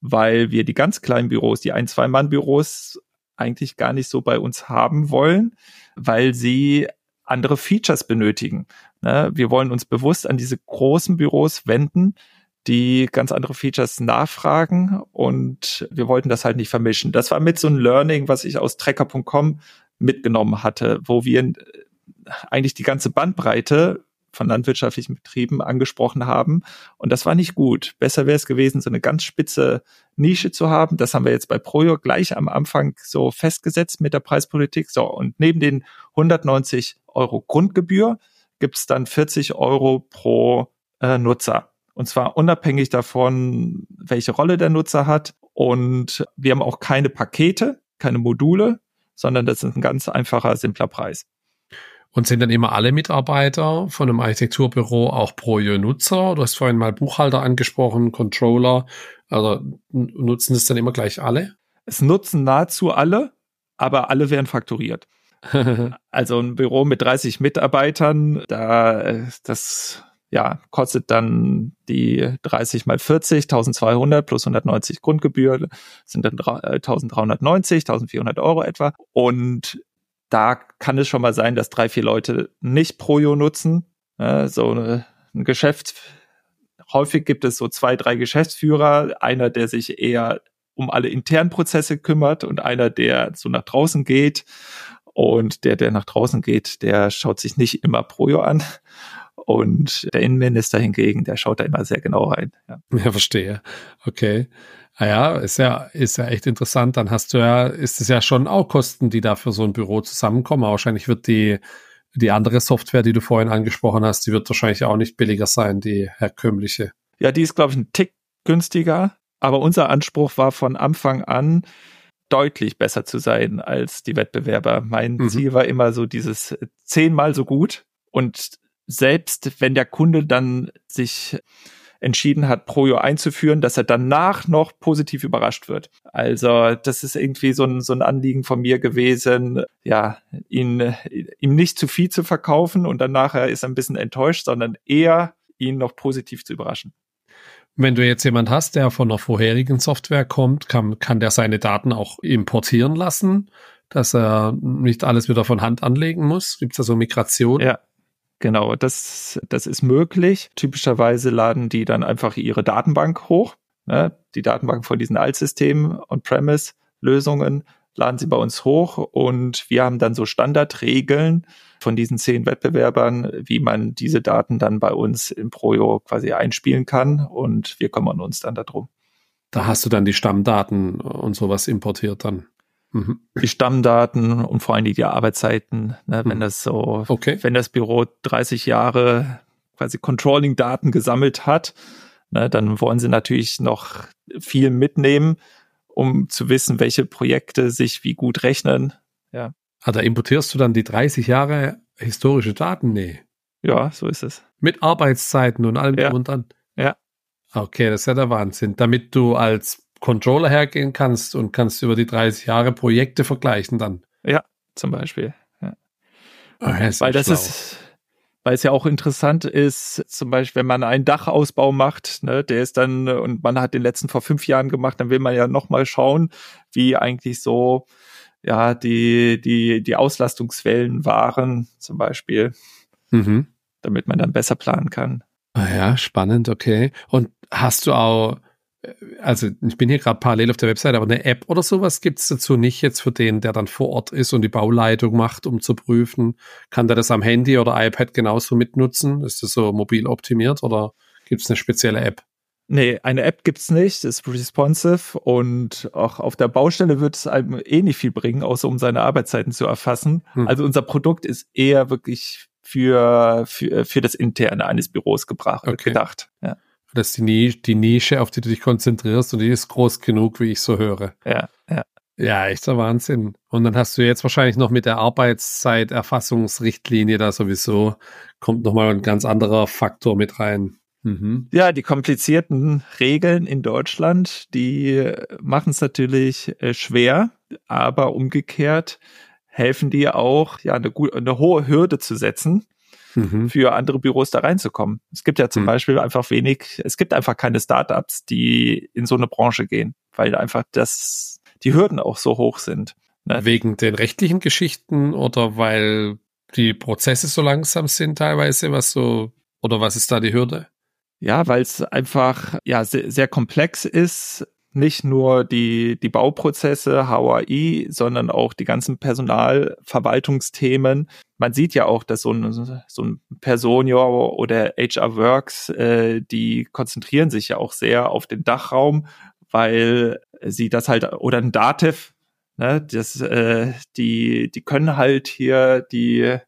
weil wir die ganz kleinen Büros, die ein, zwei Mann Büros eigentlich gar nicht so bei uns haben wollen, weil sie andere Features benötigen. Ne? Wir wollen uns bewusst an diese großen Büros wenden, die ganz andere Features nachfragen und wir wollten das halt nicht vermischen. Das war mit so ein Learning, was ich aus Tracker.com mitgenommen hatte, wo wir eigentlich die ganze Bandbreite von landwirtschaftlichen Betrieben angesprochen haben. Und das war nicht gut. Besser wäre es gewesen, so eine ganz spitze Nische zu haben. Das haben wir jetzt bei Projo gleich am Anfang so festgesetzt mit der Preispolitik. So, und neben den 190 Euro Grundgebühr gibt es dann 40 Euro pro äh, Nutzer. Und zwar unabhängig davon, welche Rolle der Nutzer hat. Und wir haben auch keine Pakete, keine Module, sondern das ist ein ganz einfacher, simpler Preis. Und sind dann immer alle Mitarbeiter von einem Architekturbüro auch Projo-Nutzer? Du hast vorhin mal Buchhalter angesprochen, Controller. Also nutzen es dann immer gleich alle? Es nutzen nahezu alle, aber alle werden fakturiert. also ein Büro mit 30 Mitarbeitern, da äh, das ja kostet dann die 30 mal 40, 1200 plus 190 Grundgebühr, sind dann 1390, 1400 äh, Euro etwa. Und da kann es schon mal sein, dass drei, vier Leute nicht Projo nutzen. so eine, ein Geschäft, häufig gibt es so zwei, drei Geschäftsführer, einer, der sich eher um alle internen Prozesse kümmert und einer, der so nach draußen geht. Und der, der nach draußen geht, der schaut sich nicht immer Projo an. Und der Innenminister hingegen, der schaut da immer sehr genau rein. Ja, ja verstehe. Okay. Ah ja, ist ja, ist ja echt interessant. Dann hast du ja, ist es ja schon auch Kosten, die da für so ein Büro zusammenkommen. wahrscheinlich wird die, die andere Software, die du vorhin angesprochen hast, die wird wahrscheinlich auch nicht billiger sein, die herkömmliche. Ja, die ist, glaube ich, ein Tick günstiger. Aber unser Anspruch war von Anfang an, deutlich besser zu sein als die Wettbewerber. Mein mhm. Ziel war immer so dieses zehnmal so gut. Und selbst wenn der Kunde dann sich entschieden hat, Projo einzuführen, dass er danach noch positiv überrascht wird. Also das ist irgendwie so ein, so ein Anliegen von mir gewesen, ja, ihn, ihm nicht zu viel zu verkaufen und dann nachher ist er ein bisschen enttäuscht, sondern eher ihn noch positiv zu überraschen. Wenn du jetzt jemand hast, der von einer vorherigen Software kommt, kann, kann der seine Daten auch importieren lassen, dass er nicht alles wieder von Hand anlegen muss? Gibt es da so Migration? Ja, Genau, das, das ist möglich. Typischerweise laden die dann einfach ihre Datenbank hoch. Ne? Die Datenbank von diesen Altsystemen On-Premise-Lösungen laden sie bei uns hoch und wir haben dann so Standardregeln von diesen zehn Wettbewerbern, wie man diese Daten dann bei uns im Projo quasi einspielen kann und wir kümmern uns dann darum. Da hast du dann die Stammdaten und sowas importiert dann. Mhm. Die Stammdaten und vor allem die Arbeitszeiten, ne, wenn mhm. das so, okay. wenn das Büro 30 Jahre quasi Controlling-Daten gesammelt hat, ne, dann wollen sie natürlich noch viel mitnehmen, um zu wissen, welche Projekte sich wie gut rechnen. Ja. Ah, da importierst du dann die 30 Jahre historische Daten? Nee. Ja, so ist es. Mit Arbeitszeiten und allem ja. und dann. Ja. Okay, das ist ja der Wahnsinn. Damit du als Controller hergehen kannst und kannst über die 30 Jahre Projekte vergleichen dann. Ja, zum Beispiel. Ja. Oh, das weil das schlau. ist, weil es ja auch interessant ist, zum Beispiel, wenn man einen Dachausbau macht, ne, der ist dann, und man hat den letzten vor fünf Jahren gemacht, dann will man ja nochmal schauen, wie eigentlich so, ja, die, die, die Auslastungswellen waren, zum Beispiel. Mhm. Damit man dann besser planen kann. Ah ja, spannend, okay. Und hast du auch also ich bin hier gerade parallel auf der Website, aber eine App oder sowas gibt es dazu nicht jetzt für den, der dann vor Ort ist und die Bauleitung macht, um zu prüfen. Kann der das am Handy oder iPad genauso mitnutzen? Ist das so mobil optimiert oder gibt es eine spezielle App? Nee, eine App gibt's nicht, ist responsive und auch auf der Baustelle wird es einem eh nicht viel bringen, außer um seine Arbeitszeiten zu erfassen. Hm. Also unser Produkt ist eher wirklich für, für, für das Interne eines Büros gebracht, okay. gedacht. Ja. Das ist die, Nische, die Nische, auf die du dich konzentrierst und die ist groß genug, wie ich so höre. Ja, ja. Ja, echter Wahnsinn. Und dann hast du jetzt wahrscheinlich noch mit der Arbeitszeiterfassungsrichtlinie da sowieso, kommt nochmal ein ganz anderer Faktor mit rein. Mhm. Ja, die komplizierten Regeln in Deutschland, die machen es natürlich äh, schwer, aber umgekehrt helfen die auch, ja, eine, gute, eine hohe Hürde zu setzen, mhm. für andere Büros da reinzukommen. Es gibt ja zum mhm. Beispiel einfach wenig, es gibt einfach keine Startups, die in so eine Branche gehen, weil einfach das, die Hürden auch so hoch sind. Ne? Wegen den rechtlichen Geschichten oder weil die Prozesse so langsam sind teilweise, was so, oder was ist da die Hürde? Ja, weil es einfach ja sehr, sehr komplex ist nicht nur die, die Bauprozesse, HAI, sondern auch die ganzen Personalverwaltungsthemen. Man sieht ja auch, dass so ein, so ein Personio oder HR Works, äh, die konzentrieren sich ja auch sehr auf den Dachraum, weil sie das halt, oder ein Dativ, ne, das, äh, die, die können halt hier die,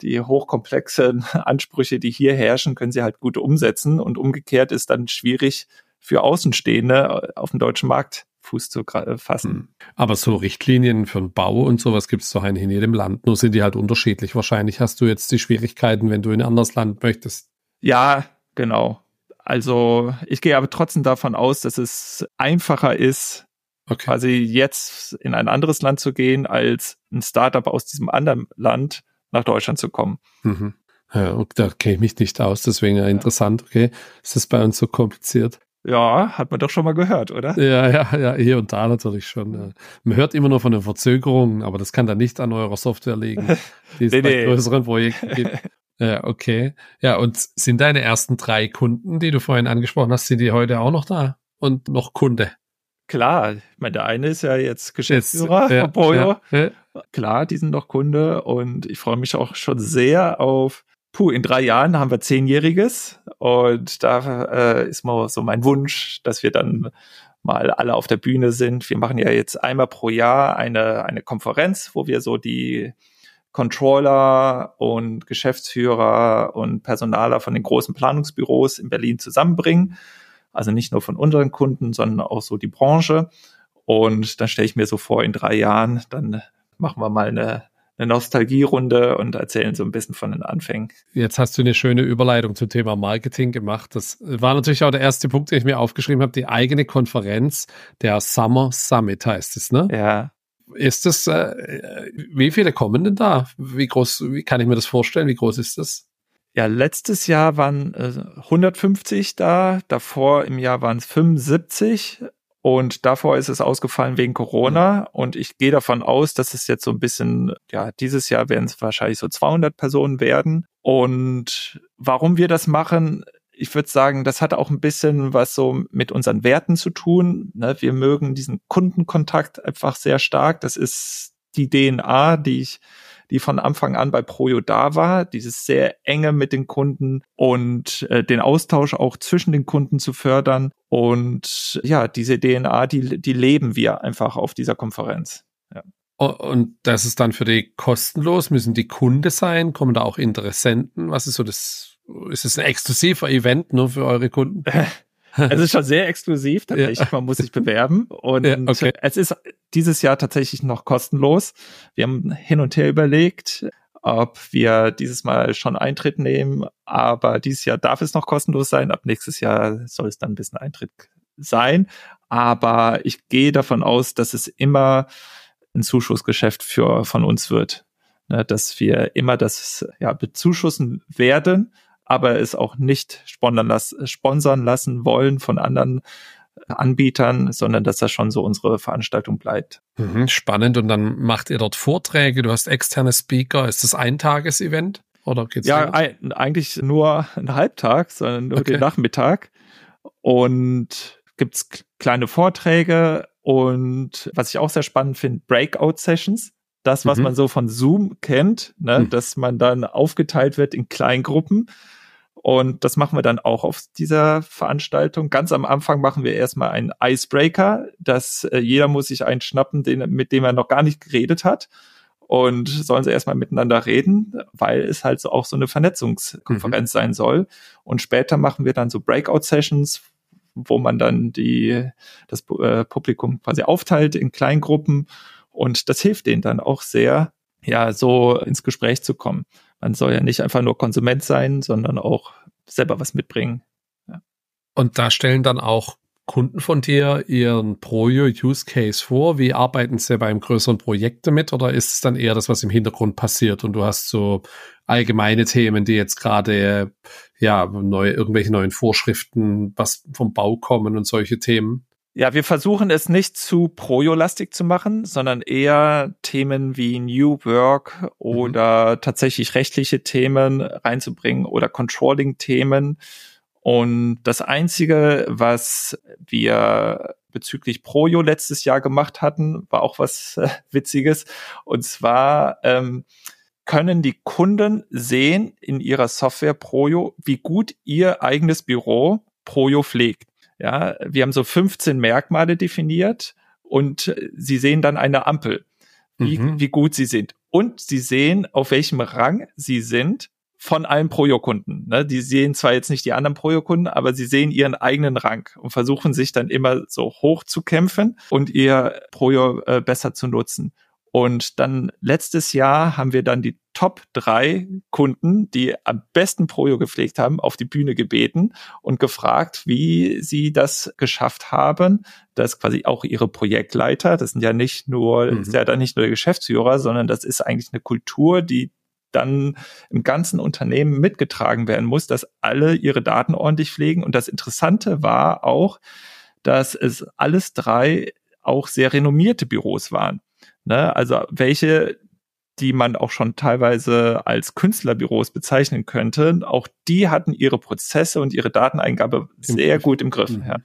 die hochkomplexen Ansprüche, die hier herrschen, können sie halt gut umsetzen und umgekehrt ist dann schwierig, für Außenstehende auf dem deutschen Markt Fuß zu äh, fassen. Hm. Aber so Richtlinien für den Bau und sowas gibt es doch eigentlich in jedem Land. Nur sind die halt unterschiedlich. Wahrscheinlich hast du jetzt die Schwierigkeiten, wenn du in ein anderes Land möchtest. Ja, genau. Also ich gehe aber trotzdem davon aus, dass es einfacher ist, okay. quasi jetzt in ein anderes Land zu gehen, als ein Startup aus diesem anderen Land nach Deutschland zu kommen. Mhm. Ja, da kenne ich mich nicht aus, deswegen ja. interessant, okay. Ist das bei uns so kompliziert? Ja, hat man doch schon mal gehört, oder? Ja, ja, ja, hier und da natürlich schon. Man hört immer nur von den Verzögerungen, aber das kann dann nicht an eurer Software liegen, die es nee, bei nee. größeren Projekten gibt. Ja, okay. Ja, und sind deine ersten drei Kunden, die du vorhin angesprochen hast, sind die heute auch noch da und noch Kunde? Klar, ich meine, der eine ist ja jetzt Geschäftsführer jetzt, ja, von Poyo. Ja, ja. Klar, die sind noch Kunde und ich freue mich auch schon sehr auf, puh, in drei Jahren haben wir zehnjähriges und da äh, ist mal so mein Wunsch, dass wir dann mal alle auf der Bühne sind. Wir machen ja jetzt einmal pro Jahr eine, eine Konferenz, wo wir so die Controller und Geschäftsführer und Personaler von den großen Planungsbüros in Berlin zusammenbringen. Also nicht nur von unseren Kunden, sondern auch so die Branche. Und dann stelle ich mir so vor, in drei Jahren, dann machen wir mal eine, eine Nostalgierunde und erzählen so ein bisschen von den Anfängen. Jetzt hast du eine schöne Überleitung zum Thema Marketing gemacht. Das war natürlich auch der erste Punkt, den ich mir aufgeschrieben habe, die eigene Konferenz, der Summer Summit heißt es, ne? Ja. Ist das, äh, wie viele kommen denn da? Wie groß, wie kann ich mir das vorstellen? Wie groß ist das? Ja, letztes Jahr waren äh, 150 da, davor im Jahr waren es 75 und davor ist es ausgefallen wegen Corona und ich gehe davon aus, dass es jetzt so ein bisschen, ja, dieses Jahr werden es wahrscheinlich so 200 Personen werden und warum wir das machen, ich würde sagen, das hat auch ein bisschen was so mit unseren Werten zu tun. Ne? Wir mögen diesen Kundenkontakt einfach sehr stark. Das ist die DNA, die ich, die von Anfang an bei Projo da war, dieses sehr enge mit den Kunden und äh, den Austausch auch zwischen den Kunden zu fördern. Und ja, diese DNA, die, die leben wir einfach auf dieser Konferenz. Ja. Und das ist dann für die kostenlos? Müssen die Kunde sein? Kommen da auch Interessenten? Was ist so das ist es ein exklusiver Event nur für eure Kunden? Es ist schon sehr exklusiv, tatsächlich. Ja. Man muss sich bewerben. Und ja, okay. es ist dieses Jahr tatsächlich noch kostenlos. Wir haben hin und her überlegt, ob wir dieses Mal schon Eintritt nehmen. Aber dieses Jahr darf es noch kostenlos sein. Ab nächstes Jahr soll es dann ein bisschen Eintritt sein. Aber ich gehe davon aus, dass es immer ein Zuschussgeschäft für, von uns wird. Ne, dass wir immer das ja, bezuschussen werden aber es auch nicht las sponsern lassen wollen von anderen Anbietern, sondern dass das schon so unsere Veranstaltung bleibt. Mhm, spannend. Und dann macht ihr dort Vorträge, du hast externe Speaker. Ist das ein Tagesevent? Oder geht's ja, ein, eigentlich nur ein Halbtag, sondern nur okay. den Nachmittag. Und gibt's kleine Vorträge und was ich auch sehr spannend finde, Breakout-Sessions. Das, was mhm. man so von Zoom kennt, ne, mhm. dass man dann aufgeteilt wird in Kleingruppen und das machen wir dann auch auf dieser Veranstaltung. Ganz am Anfang machen wir erstmal einen Icebreaker, dass äh, jeder muss sich einen schnappen, den, mit dem er noch gar nicht geredet hat. Und sollen sie erstmal miteinander reden, weil es halt so auch so eine Vernetzungskonferenz mhm. sein soll. Und später machen wir dann so Breakout-Sessions, wo man dann die, das äh, Publikum quasi aufteilt in Kleingruppen. Und das hilft denen dann auch sehr, ja, so ins Gespräch zu kommen man soll ja nicht einfach nur Konsument sein, sondern auch selber was mitbringen. Ja. Und da stellen dann auch Kunden von dir ihren Pro-Use Case vor? Wie arbeiten sie beim größeren Projekt damit? Oder ist es dann eher das, was im Hintergrund passiert und du hast so allgemeine Themen, die jetzt gerade, ja, neue, irgendwelche neuen Vorschriften, was vom Bau kommen und solche Themen? Ja, wir versuchen es nicht zu projolastig zu machen, sondern eher Themen wie New Work mhm. oder mhm. tatsächlich rechtliche Themen reinzubringen oder Controlling-Themen. Und das Einzige, was wir bezüglich Projo letztes Jahr gemacht hatten, war auch was äh, Witziges. Und zwar ähm, können die Kunden sehen in ihrer Software Projo, wie gut ihr eigenes Büro Projo pflegt. Ja, wir haben so 15 Merkmale definiert und sie sehen dann eine Ampel, wie, mhm. wie gut sie sind. Und sie sehen, auf welchem Rang sie sind von allen Projo-Kunden. Ne? Die sehen zwar jetzt nicht die anderen Projo-Kunden, aber sie sehen ihren eigenen Rang und versuchen sich dann immer so hoch zu kämpfen und ihr Projo äh, besser zu nutzen. Und dann letztes Jahr haben wir dann die Top drei Kunden, die am besten Projo gepflegt haben, auf die Bühne gebeten und gefragt, wie sie das geschafft haben, dass quasi auch ihre Projektleiter, das sind ja nicht nur, mhm. ist ja dann nicht nur der Geschäftsführer, sondern das ist eigentlich eine Kultur, die dann im ganzen Unternehmen mitgetragen werden muss, dass alle ihre Daten ordentlich pflegen. Und das Interessante war auch, dass es alles drei auch sehr renommierte Büros waren. Ne? Also welche, die man auch schon teilweise als Künstlerbüros bezeichnen könnte, auch die hatten ihre Prozesse und ihre Dateneingabe sehr gut im Griff. Mhm. Ja.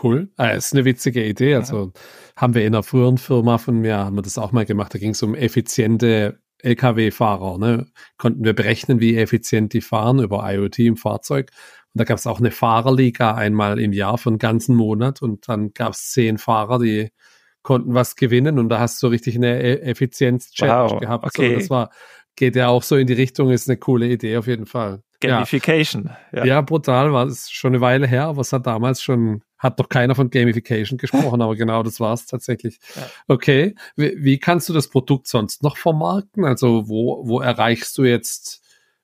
Cool. Ah, ist eine witzige Idee. Also ja. haben wir in einer früheren Firma von mir, haben wir das auch mal gemacht. Da ging es um effiziente Lkw-Fahrer. Ne? Konnten wir berechnen, wie effizient die fahren über IoT im Fahrzeug. Und da gab es auch eine Fahrerliga einmal im Jahr für einen ganzen Monat. Und dann gab es zehn Fahrer, die konnten was gewinnen und da hast du richtig eine e- Effizienz-Challenge wow, gehabt. Okay. So, das war, geht ja auch so in die Richtung, ist eine coole Idee auf jeden Fall. Gamification. Ja, ja. ja brutal, war es schon eine Weile her, aber es hat damals schon, hat doch keiner von Gamification gesprochen, aber genau das war es tatsächlich. Ja. Okay, wie, wie kannst du das Produkt sonst noch vermarkten? Also wo, wo erreichst du jetzt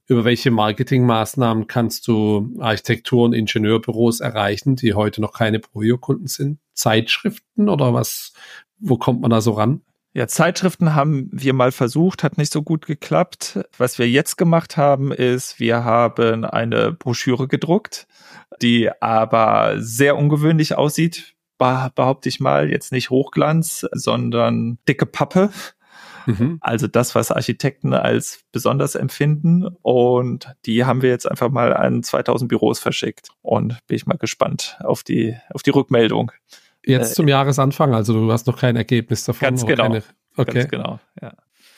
über welche Marketingmaßnahmen kannst du Architektur- und Ingenieurbüros erreichen, die heute noch keine Projo-Kunden sind? Zeitschriften oder was? Wo kommt man da so ran? Ja, Zeitschriften haben wir mal versucht, hat nicht so gut geklappt. Was wir jetzt gemacht haben, ist, wir haben eine Broschüre gedruckt, die aber sehr ungewöhnlich aussieht, behaupte ich mal, jetzt nicht Hochglanz, sondern dicke Pappe Mhm. Also das, was Architekten als besonders empfinden. Und die haben wir jetzt einfach mal an 2000 Büros verschickt. Und bin ich mal gespannt auf die, auf die Rückmeldung. Jetzt äh, zum Jahresanfang, also du hast noch kein Ergebnis davon. Ganz genau. Keine, okay. Ganz genau, ja.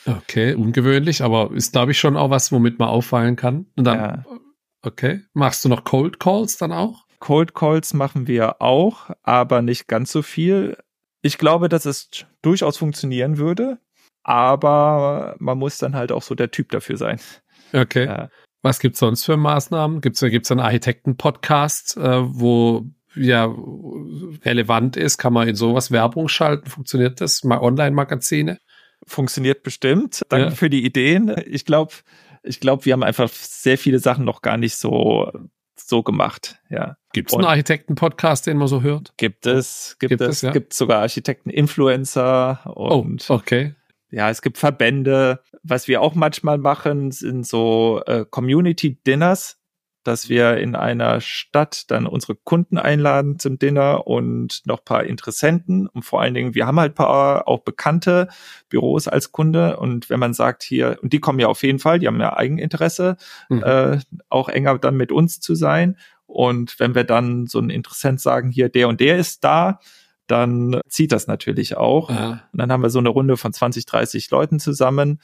Okay, ungewöhnlich, aber ist, glaube ich, schon auch was, womit man auffallen kann. Und dann, ja. okay, machst du noch Cold Calls dann auch? Cold Calls machen wir auch, aber nicht ganz so viel. Ich glaube, dass es durchaus funktionieren würde aber man muss dann halt auch so der Typ dafür sein. Okay. Ja. Was gibt's sonst für Maßnahmen? Gibt's gibt's einen Architekten-Podcast, äh, wo ja relevant ist? Kann man in sowas Werbung schalten? Funktioniert das? Mal Online-Magazine? Funktioniert bestimmt. Danke ja. für die Ideen. Ich glaube, ich glaube, wir haben einfach sehr viele Sachen noch gar nicht so so gemacht. Ja. Gibt es einen Architekten-Podcast, den man so hört? Gibt es, gibt, gibt es, es ja? gibt sogar Architekten-Influencer und oh, okay ja, es gibt Verbände. Was wir auch manchmal machen, sind so äh, Community Dinners, dass wir in einer Stadt dann unsere Kunden einladen zum Dinner und noch paar Interessenten. Und vor allen Dingen, wir haben halt paar auch bekannte Büros als Kunde. Und wenn man sagt hier, und die kommen ja auf jeden Fall, die haben ja Eigeninteresse, mhm. äh, auch enger dann mit uns zu sein. Und wenn wir dann so ein Interessent sagen, hier, der und der ist da, dann zieht das natürlich auch. Ja. Und dann haben wir so eine Runde von 20, 30 Leuten zusammen.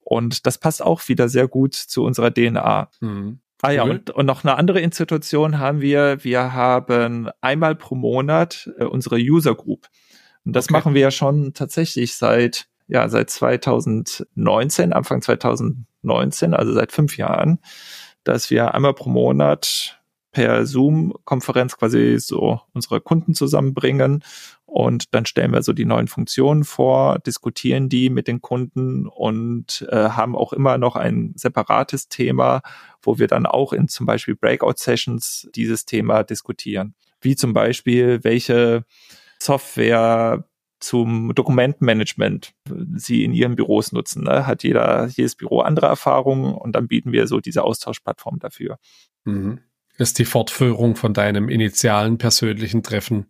Und das passt auch wieder sehr gut zu unserer DNA. Mhm. Ah ja, und, und noch eine andere Institution haben wir. Wir haben einmal pro Monat äh, unsere User Group. Und das okay. machen wir ja schon tatsächlich seit, ja, seit 2019, Anfang 2019, also seit fünf Jahren, dass wir einmal pro Monat per Zoom-Konferenz quasi so unsere Kunden zusammenbringen und dann stellen wir so die neuen Funktionen vor, diskutieren die mit den Kunden und äh, haben auch immer noch ein separates Thema, wo wir dann auch in zum Beispiel Breakout-Sessions dieses Thema diskutieren. Wie zum Beispiel, welche Software zum Dokumentenmanagement sie in ihren Büros nutzen. Ne? Hat jeder, jedes Büro andere Erfahrungen und dann bieten wir so diese Austauschplattform dafür. Mhm ist die Fortführung von deinem initialen persönlichen Treffen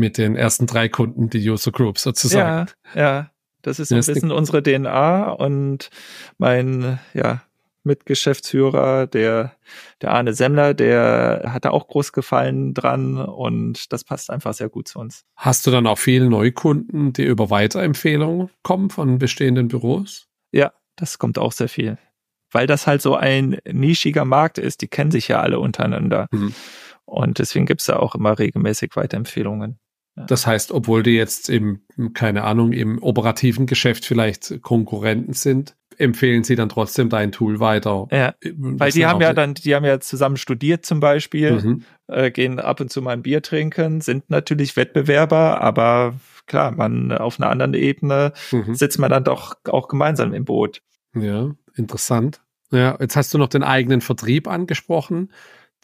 mit den ersten drei Kunden, die User Group sozusagen. Ja, ja. Das ist ein bisschen unsere DNA und mein, ja, Mitgeschäftsführer, der, der Arne Semmler, der hatte auch groß Gefallen dran und das passt einfach sehr gut zu uns. Hast du dann auch viele Neukunden, die über Weiterempfehlungen kommen von bestehenden Büros? Ja, das kommt auch sehr viel weil das halt so ein nischiger Markt ist. Die kennen sich ja alle untereinander. Mhm. Und deswegen gibt's da auch immer regelmäßig Weiterempfehlungen. Das heißt, obwohl die jetzt im, keine Ahnung, im operativen Geschäft vielleicht Konkurrenten sind, empfehlen sie dann trotzdem dein Tool weiter. Ja, weil die haben ja dann, die haben ja zusammen studiert zum Beispiel, mhm. äh, gehen ab und zu mal ein Bier trinken, sind natürlich Wettbewerber, aber klar, man auf einer anderen Ebene mhm. sitzt man dann doch auch gemeinsam im Boot. Ja, interessant. Ja, jetzt hast du noch den eigenen Vertrieb angesprochen.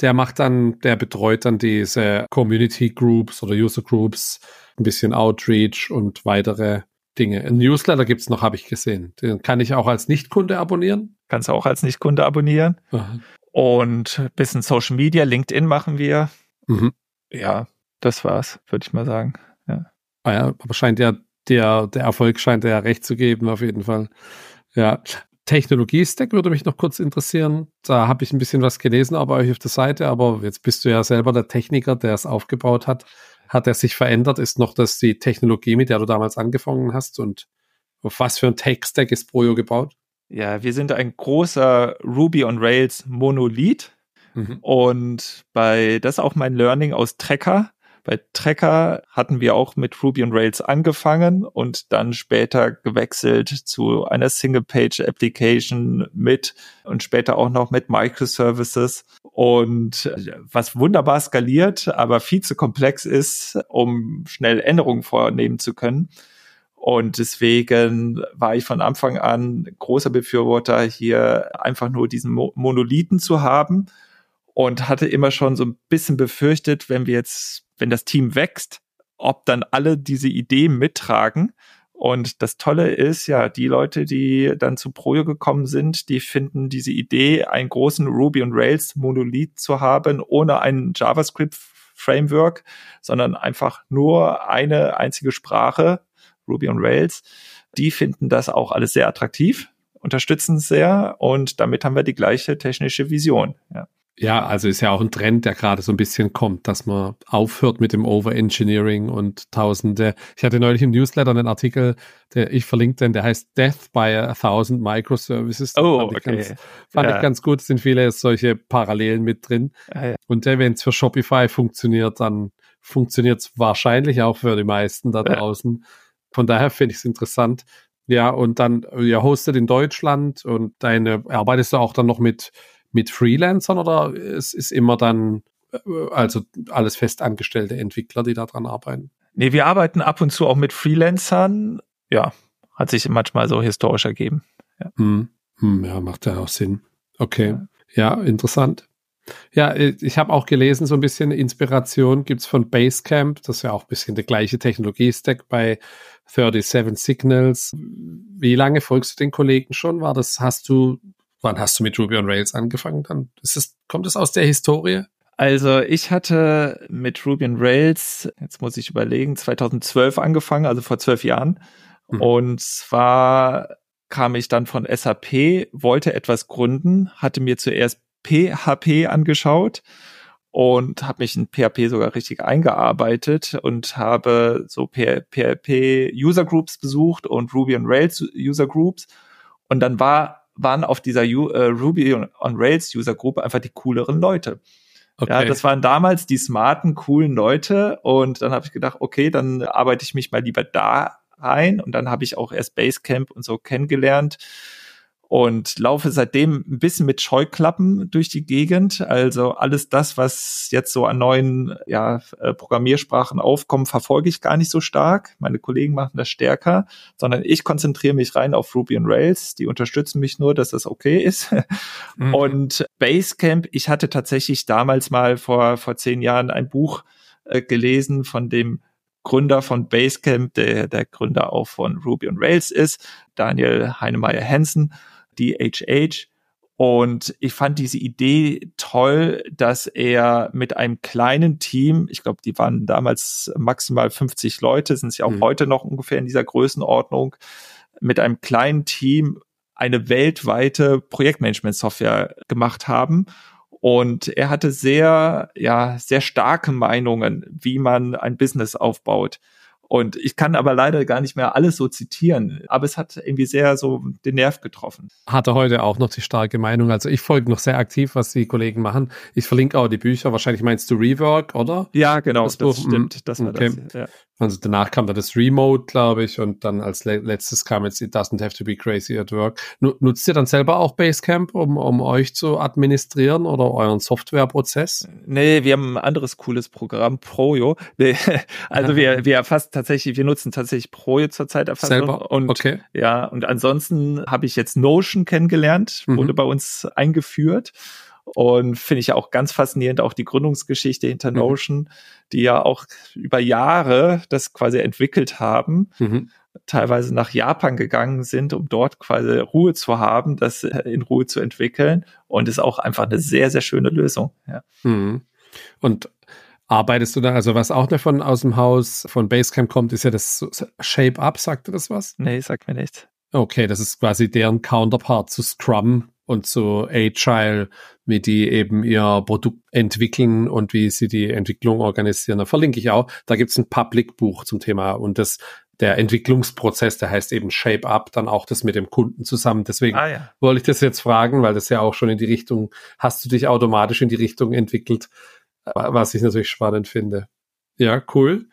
Der macht dann, der betreut dann diese Community Groups oder User Groups, ein bisschen Outreach und weitere Dinge. Ein Newsletter gibt's noch, habe ich gesehen. Den kann ich auch als Nichtkunde abonnieren. Kannst du auch als Nichtkunde abonnieren. Aha. Und ein bisschen Social Media, LinkedIn machen wir. Mhm. Ja, das war's, würde ich mal sagen. Ja. Ah ja, aber scheint ja, der, der Erfolg scheint ja recht zu geben, auf jeden Fall. Ja. Technologie-Stack würde mich noch kurz interessieren. Da habe ich ein bisschen was gelesen, aber euch auf der Seite, aber jetzt bist du ja selber der Techniker, der es aufgebaut hat. Hat er sich verändert? Ist noch das die Technologie, mit der du damals angefangen hast? Und auf was für ein Tech-Stack ist Projo gebaut? Ja, wir sind ein großer Ruby on Rails Monolith. Mhm. Und bei, das ist auch mein Learning aus Trekker. Bei Trekker hatten wir auch mit Ruby on Rails angefangen und dann später gewechselt zu einer Single-Page-Application mit und später auch noch mit Microservices und was wunderbar skaliert, aber viel zu komplex ist, um schnell Änderungen vornehmen zu können. Und deswegen war ich von Anfang an großer Befürworter, hier einfach nur diesen Monolithen zu haben und hatte immer schon so ein bisschen befürchtet, wenn wir jetzt wenn das Team wächst, ob dann alle diese Idee mittragen. Und das Tolle ist ja, die Leute, die dann zu Projo gekommen sind, die finden diese Idee, einen großen Ruby und Rails Monolith zu haben, ohne ein JavaScript Framework, sondern einfach nur eine einzige Sprache, Ruby und Rails. Die finden das auch alles sehr attraktiv, unterstützen sehr und damit haben wir die gleiche technische Vision. Ja. Ja, also ist ja auch ein Trend, der gerade so ein bisschen kommt, dass man aufhört mit dem Overengineering und Tausende. Ich hatte neulich im Newsletter einen Artikel, der ich verlinkt den, der heißt Death by a Thousand Microservices. Oh, fand okay. Ich ganz, fand ja. ich ganz gut. Es sind viele solche Parallelen mit drin. Ja, ja. Und wenn es für Shopify funktioniert, dann funktioniert es wahrscheinlich auch für die meisten da draußen. Von daher finde ich es interessant. Ja, und dann, ihr hostet in Deutschland und deine, arbeitest du auch dann noch mit mit Freelancern oder es ist immer dann, äh, also alles festangestellte Entwickler, die daran arbeiten? Nee, wir arbeiten ab und zu auch mit Freelancern. Ja, hat sich manchmal so historisch ergeben. Ja, hm, hm, ja macht ja auch Sinn. Okay. Ja, ja interessant. Ja, äh, ich habe auch gelesen, so ein bisschen Inspiration gibt es von Basecamp. Das ist ja auch ein bisschen der gleiche Technologie-Stack bei 37 Signals. Wie lange folgst du den Kollegen schon? War das, hast du Wann hast du mit Ruby on Rails angefangen dann? Ist es, kommt es aus der Historie? Also ich hatte mit Ruby on Rails, jetzt muss ich überlegen, 2012 angefangen, also vor zwölf Jahren. Mhm. Und zwar kam ich dann von SAP, wollte etwas gründen, hatte mir zuerst PHP angeschaut und habe mich in PHP sogar richtig eingearbeitet und habe so PHP User Groups besucht und Ruby on Rails User Groups. Und dann war waren auf dieser U äh, Ruby on Rails User Gruppe einfach die cooleren Leute. Okay. Ja, das waren damals die smarten, coolen Leute und dann habe ich gedacht, okay, dann arbeite ich mich mal lieber da rein und dann habe ich auch erst Basecamp und so kennengelernt und laufe seitdem ein bisschen mit Scheuklappen durch die Gegend. Also alles das, was jetzt so an neuen ja, äh, Programmiersprachen aufkommt, verfolge ich gar nicht so stark. Meine Kollegen machen das stärker, sondern ich konzentriere mich rein auf Ruby und Rails. Die unterstützen mich nur, dass das okay ist. Mhm. Und Basecamp, ich hatte tatsächlich damals mal vor, vor zehn Jahren ein Buch äh, gelesen von dem Gründer von Basecamp, der der Gründer auch von Ruby und Rails ist, Daniel Heinemeier Hansen. DHH. Und ich fand diese Idee toll, dass er mit einem kleinen Team, ich glaube, die waren damals maximal 50 Leute, sind sie auch mhm. heute noch ungefähr in dieser Größenordnung, mit einem kleinen Team eine weltweite Projektmanagement-Software gemacht haben. Und er hatte sehr, ja, sehr starke Meinungen, wie man ein Business aufbaut. Und ich kann aber leider gar nicht mehr alles so zitieren. Aber es hat irgendwie sehr so den Nerv getroffen. Hat er heute auch noch die starke Meinung. Also ich folge noch sehr aktiv, was die Kollegen machen. Ich verlinke auch die Bücher. Wahrscheinlich meinst du Rework, oder? Ja, genau. Das, das stimmt. Das war okay. das, ja. Also danach kam dann das Remote, glaube ich, und dann als le letztes kam jetzt It Doesn't Have to Be Crazy at Work. Nutzt ihr dann selber auch Basecamp, um, um euch zu administrieren oder euren Softwareprozess? Nee, wir haben ein anderes cooles Programm, Projo. Nee, also wir, wir erfassen tatsächlich, wir nutzen tatsächlich Projo zur Zeiterfassung. Selber? Und, okay. Ja, und ansonsten habe ich jetzt Notion kennengelernt, wurde mhm. bei uns eingeführt. Und finde ich ja auch ganz faszinierend, auch die Gründungsgeschichte hinter mhm. Notion, mhm. die ja auch über Jahre das quasi entwickelt haben. Mhm teilweise nach Japan gegangen sind, um dort quasi Ruhe zu haben, das in Ruhe zu entwickeln. Und ist auch einfach eine sehr, sehr schöne Lösung. Ja. Mhm. Und arbeitest du da, also was auch davon aus dem Haus von Basecamp kommt, ist ja das Shape Up, sagt dir das was? Nee, sagt mir nichts. Okay, das ist quasi deren Counterpart zu Scrum und zu Agile, wie die eben ihr Produkt entwickeln und wie sie die Entwicklung organisieren. Da verlinke ich auch. Da gibt's ein Public-Buch zum Thema und das der Entwicklungsprozess, der heißt eben Shape Up, dann auch das mit dem Kunden zusammen. Deswegen ah, ja. wollte ich das jetzt fragen, weil das ja auch schon in die Richtung, hast du dich automatisch in die Richtung entwickelt, was ich natürlich spannend finde. Ja, cool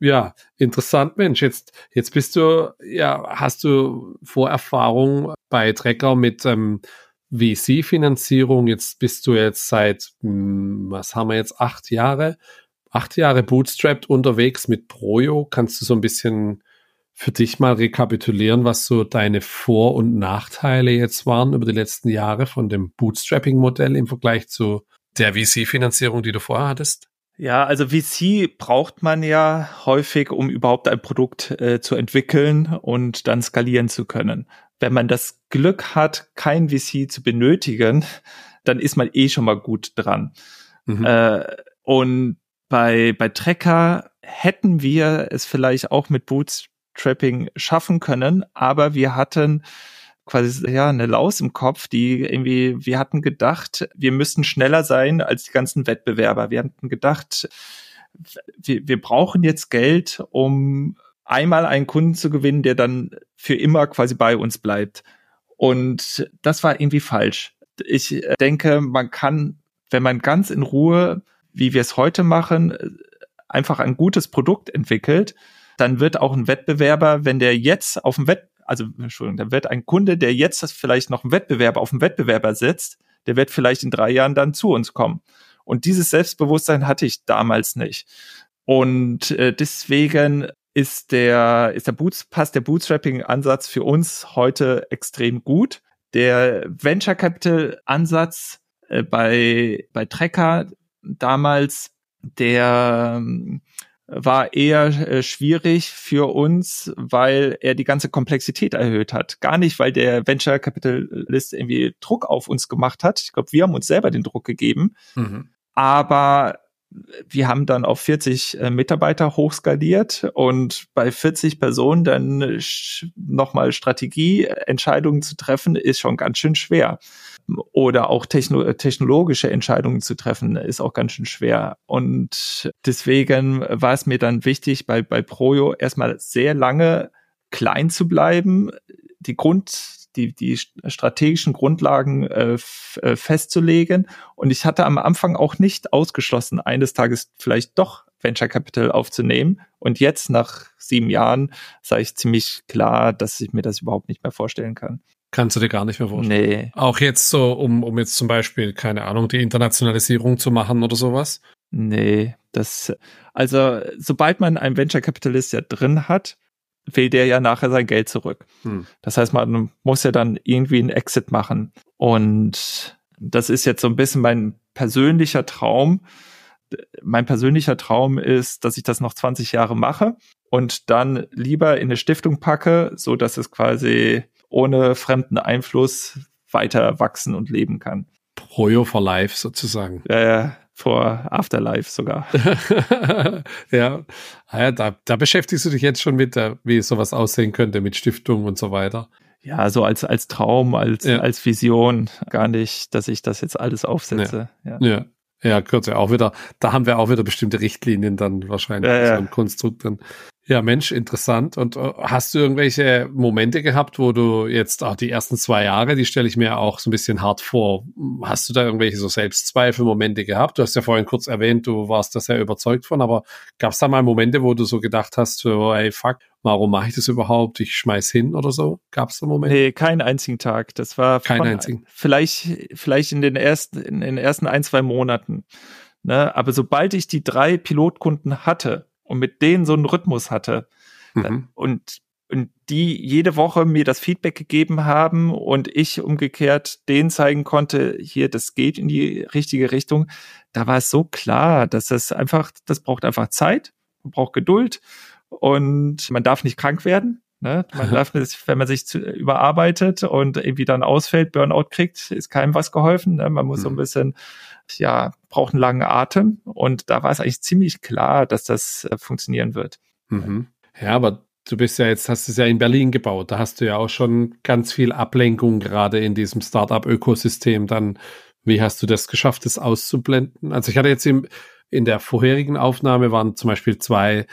ja, interessant, Mensch. Jetzt, jetzt bist du, ja, hast du Vorerfahrung bei Trecker mit ähm, VC-Finanzierung. Jetzt bist du jetzt seit, hm, was haben wir jetzt, acht Jahre, acht Jahre bootstrapped unterwegs mit Projo. Kannst du so ein bisschen für dich mal rekapitulieren, was so deine Vor- und Nachteile jetzt waren über die letzten Jahre von dem Bootstrapping-Modell im Vergleich zu der VC-Finanzierung, die du vorher hattest? Ja, also VC braucht man ja häufig, um überhaupt ein Produkt äh, zu entwickeln und dann skalieren zu können. Wenn man das Glück hat, kein VC zu benötigen, dann ist man eh schon mal gut dran. Mhm. Äh, und bei, bei Trecker hätten wir es vielleicht auch mit Bootstrapping schaffen können, aber wir hatten quasi ja eine Laus im Kopf, die irgendwie, wir hatten gedacht, wir müssten schneller sein als die ganzen Wettbewerber. Wir hatten gedacht, wir, wir brauchen jetzt Geld, um einmal einen Kunden zu gewinnen, der dann für immer quasi bei uns bleibt. Und das war irgendwie falsch. Ich denke, man kann, wenn man ganz in Ruhe, wie wir es heute machen, einfach ein gutes Produkt entwickelt, dann wird auch ein Wettbewerber, wenn der jetzt auf dem Wett also Entschuldigung, da wird ein Kunde, der jetzt das vielleicht noch einen Wettbewerber auf einen Wettbewerber setzt, der wird vielleicht in drei Jahren dann zu uns kommen. Und dieses Selbstbewusstsein hatte ich damals nicht. Und äh, deswegen ist der, ist der Boots, passt der Bootstrapping-Ansatz für uns heute extrem gut. Der Venture Capital Ansatz äh, bei, bei Trecker damals, der war eher äh, schwierig für uns, weil er die ganze Komplexität erhöht hat. Gar nicht, weil der Venture Capitalist irgendwie Druck auf uns gemacht hat. Ich glaube, wir haben uns selber den Druck gegeben. Mhm. Aber wir haben dann auf 40 äh, Mitarbeiter hochskaliert und bei 40 Personen dann nochmal Strategieentscheidungen zu treffen, ist schon ganz schön schwer. Oder auch techno technologische Entscheidungen zu treffen, ist auch ganz schön schwer. Und deswegen war es mir dann wichtig, bei, bei Projo erstmal sehr lange klein zu bleiben, die Grund die, die strategischen Grundlagen äh, äh, festzulegen. Und ich hatte am Anfang auch nicht ausgeschlossen, eines Tages vielleicht doch Venture Capital aufzunehmen. Und jetzt nach sieben Jahren sage ich ziemlich klar, dass ich mir das überhaupt nicht mehr vorstellen kann. Kannst du dir gar nicht mehr vorstellen? Nee. Auch jetzt so, um, um jetzt zum Beispiel, keine Ahnung, die Internationalisierung zu machen oder sowas? Nee, das, also sobald man einen Venture Capitalist ja drin hat, will der ja nachher sein Geld zurück. Hm. Das heißt, man muss ja dann irgendwie einen Exit machen. Und das ist jetzt so ein bisschen mein persönlicher Traum. Mein persönlicher Traum ist, dass ich das noch 20 Jahre mache und dann lieber in eine Stiftung packe, so dass es quasi ohne fremden Einfluss weiter wachsen und leben kann. Projo for Life sozusagen. Ja, vor Afterlife sogar. ja, ah ja da, da beschäftigst du dich jetzt schon mit, der, wie sowas aussehen könnte mit Stiftung und so weiter. Ja, so als, als Traum, als, ja. als Vision, gar nicht, dass ich das jetzt alles aufsetze. Ja, ja. ja. ja ja auch wieder, da haben wir auch wieder bestimmte Richtlinien dann wahrscheinlich, ja, ja. so ein Konstrukt dann. Ja, Mensch, interessant. Und äh, hast du irgendwelche Momente gehabt, wo du jetzt auch die ersten zwei Jahre, die stelle ich mir auch so ein bisschen hart vor. Hast du da irgendwelche so Selbstzweifelmomente gehabt? Du hast ja vorhin kurz erwähnt, du warst da sehr überzeugt von, aber gab es da mal Momente, wo du so gedacht hast, so, ey, fuck, warum mache ich das überhaupt? Ich schmeiß hin oder so? Gab es da Momente? Nee, keinen einzigen Tag. Das war kein einzigen. Vielleicht, vielleicht in den ersten, in den ersten ein, zwei Monaten. Ne? Aber sobald ich die drei Pilotkunden hatte, und mit denen so einen Rhythmus hatte. Mhm. Und, und die jede Woche mir das Feedback gegeben haben und ich umgekehrt denen zeigen konnte, hier, das geht in die richtige Richtung. Da war es so klar, dass das einfach, das braucht einfach Zeit, man braucht Geduld und man darf nicht krank werden. Ne? Man darf wenn man sich zu, überarbeitet und irgendwie dann ausfällt, Burnout kriegt, ist keinem was geholfen. Ne? Man muss mhm. so ein mhm. bisschen ja, braucht einen langen Atem. Und da war es eigentlich ziemlich klar, dass das äh, funktionieren wird. Mhm. Ja, aber du bist ja jetzt, hast es ja in Berlin gebaut. Da hast du ja auch schon ganz viel Ablenkung gerade in diesem Startup-Ökosystem. Dann, wie hast du das geschafft, das auszublenden? Also ich hatte jetzt im, in der vorherigen Aufnahme waren zum Beispiel zwei,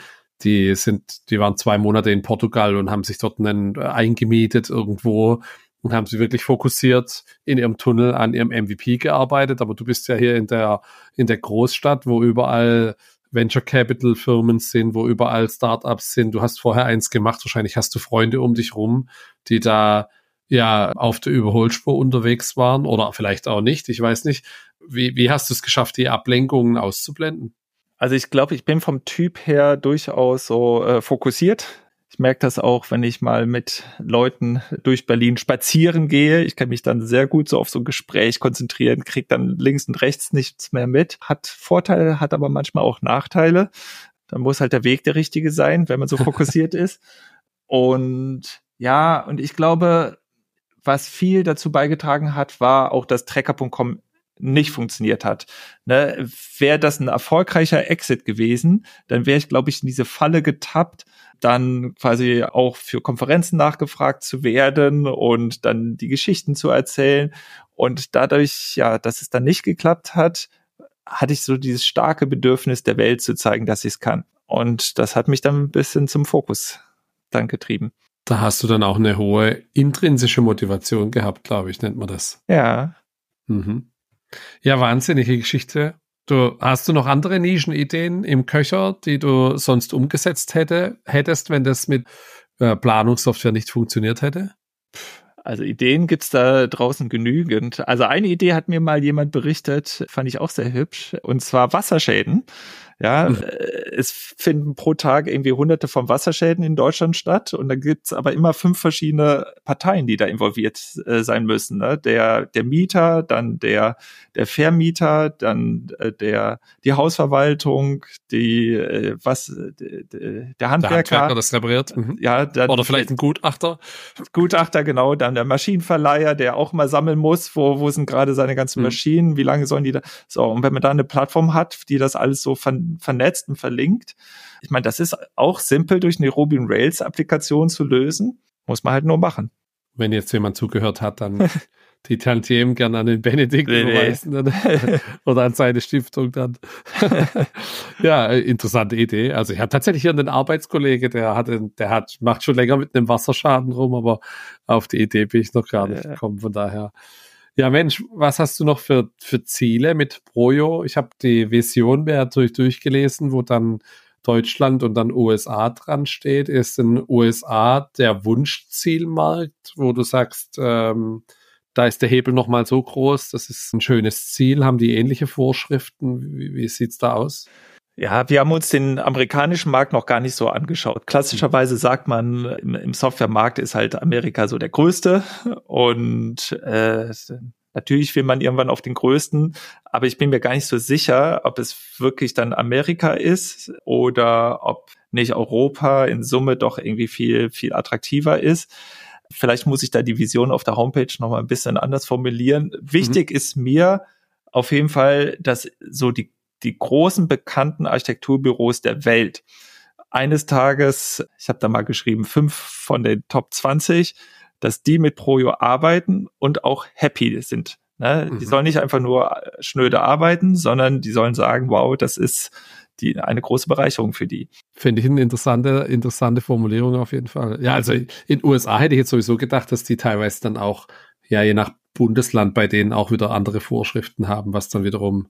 die sind, die waren zwei Monate in Portugal und haben sich dort einen, äh, eingemietet irgendwo und haben sie wirklich fokussiert in ihrem Tunnel an ihrem MVP gearbeitet. Aber du bist ja hier in der, in der Großstadt, wo überall Venture Capital Firmen sind, wo überall Startups sind. Du hast vorher eins gemacht. Wahrscheinlich hast du Freunde um dich rum, die da ja auf der Überholspur unterwegs waren oder vielleicht auch nicht. Ich weiß nicht. Wie, wie hast du es geschafft, die Ablenkungen auszublenden? Also ich glaube, ich bin vom Typ her durchaus so äh, fokussiert. Ich merke das auch, wenn ich mal mit Leuten durch Berlin spazieren gehe. Ich kann mich dann sehr gut so auf so ein Gespräch konzentrieren, kriege dann links und rechts nichts mehr mit. Hat Vorteile, hat aber manchmal auch Nachteile. Dann muss halt der Weg der richtige sein, wenn man so fokussiert ist. Und ja, und ich glaube, was viel dazu beigetragen hat, war auch, dass Tracker.com nicht funktioniert hat. Ne? Wäre das ein erfolgreicher Exit gewesen, dann wäre ich, glaube ich, in diese Falle getappt, dann quasi auch für Konferenzen nachgefragt zu werden und dann die Geschichten zu erzählen. Und dadurch, ja, dass es dann nicht geklappt hat, hatte ich so dieses starke Bedürfnis der Welt zu zeigen, dass ich es kann. Und das hat mich dann ein bisschen zum Fokus dann getrieben. Da hast du dann auch eine hohe intrinsische Motivation gehabt, glaube ich, nennt man das. Ja. Mhm. Ja, wahnsinnige Geschichte. Du hast du noch andere Nischenideen im Köcher, die du sonst umgesetzt hätte, hättest, wenn das mit äh, Planungssoftware nicht funktioniert hätte? Also Ideen gibt's da draußen genügend. Also eine Idee hat mir mal jemand berichtet, fand ich auch sehr hübsch, und zwar Wasserschäden. Ja, mhm. es finden pro Tag irgendwie hunderte von Wasserschäden in Deutschland statt und da gibt's aber immer fünf verschiedene Parteien, die da involviert äh, sein müssen. Ne? Der, der Mieter, dann der, der Vermieter, dann äh, der, die Hausverwaltung, die, äh, was, der Handwerker. Der Handwerker, das repariert. Mhm. Ja, dann, Oder vielleicht ein Gutachter. Gutachter, genau. Dann der Maschinenverleiher, der auch mal sammeln muss, wo, wo sind gerade seine ganzen mhm. Maschinen, wie lange sollen die da, so. Und wenn man da eine Plattform hat, die das alles so ver vernetzt und verlinkt. Ich meine, das ist auch simpel durch eine Ruby Rails Applikation zu lösen. Muss man halt nur machen. Wenn jetzt jemand zugehört hat, dann die Tantiem gerne an den Benedikt nee, überweisen nee. oder an seine Stiftung dann. ja, interessante Idee. Also ich habe tatsächlich hier einen Arbeitskollege, der hat, der hat, macht schon länger mit einem Wasserschaden rum, aber auf die Idee bin ich noch gar nicht gekommen. Von daher ja, Mensch, was hast du noch für, für Ziele mit Projo? Ich habe die Vision mir durch, durchgelesen, wo dann Deutschland und dann USA dran steht. Ist in USA der Wunschzielmarkt, wo du sagst, ähm, da ist der Hebel nochmal so groß, das ist ein schönes Ziel. Haben die ähnliche Vorschriften? Wie, wie sieht's da aus? Ja, wir haben uns den amerikanischen Markt noch gar nicht so angeschaut. Klassischerweise sagt man, im, im Softwaremarkt ist halt Amerika so der größte und äh, natürlich will man irgendwann auf den größten, aber ich bin mir gar nicht so sicher, ob es wirklich dann Amerika ist oder ob nicht Europa in Summe doch irgendwie viel, viel attraktiver ist. Vielleicht muss ich da die Vision auf der Homepage noch mal ein bisschen anders formulieren. Wichtig mhm. ist mir auf jeden Fall, dass so die die großen bekannten Architekturbüros der Welt. Eines Tages, ich habe da mal geschrieben, fünf von den Top 20, dass die mit Projo arbeiten und auch happy sind. Ne? Mhm. Die sollen nicht einfach nur schnöde arbeiten, sondern die sollen sagen, wow, das ist die eine große Bereicherung für die. Finde ich eine interessante, interessante Formulierung auf jeden Fall. Ja, also in den USA hätte ich jetzt sowieso gedacht, dass die teilweise dann auch, ja, je nach Bundesland bei denen auch wieder andere Vorschriften haben, was dann wiederum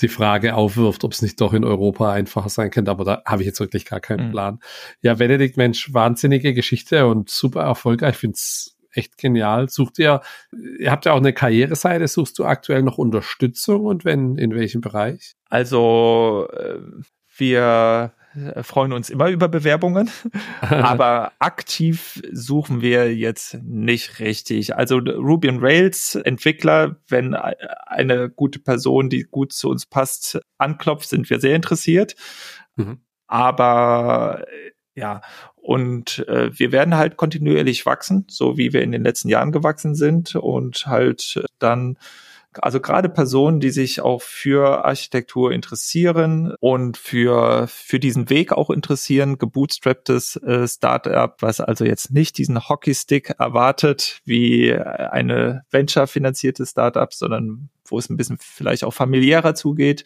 die Frage aufwirft, ob es nicht doch in Europa einfacher sein könnte, aber da habe ich jetzt wirklich gar keinen mhm. Plan. Ja, Benedikt, Mensch, wahnsinnige Geschichte und super erfolgreich. Ich finde es echt genial. Sucht ihr, ihr habt ja auch eine Karriereseite, suchst du aktuell noch Unterstützung und wenn, in welchem Bereich? Also, äh, wir freuen uns immer über Bewerbungen, aber aktiv suchen wir jetzt nicht richtig. Also Ruby on Rails Entwickler, wenn eine gute Person, die gut zu uns passt, anklopft, sind wir sehr interessiert. Mhm. Aber äh, ja, und äh, wir werden halt kontinuierlich wachsen, so wie wir in den letzten Jahren gewachsen sind und halt dann also gerade Personen, die sich auch für Architektur interessieren und für, für diesen Weg auch interessieren, gebootstrapptes äh, Startup, was also jetzt nicht diesen Hockeystick erwartet wie eine Venture-finanzierte Startup, sondern wo es ein bisschen vielleicht auch familiärer zugeht.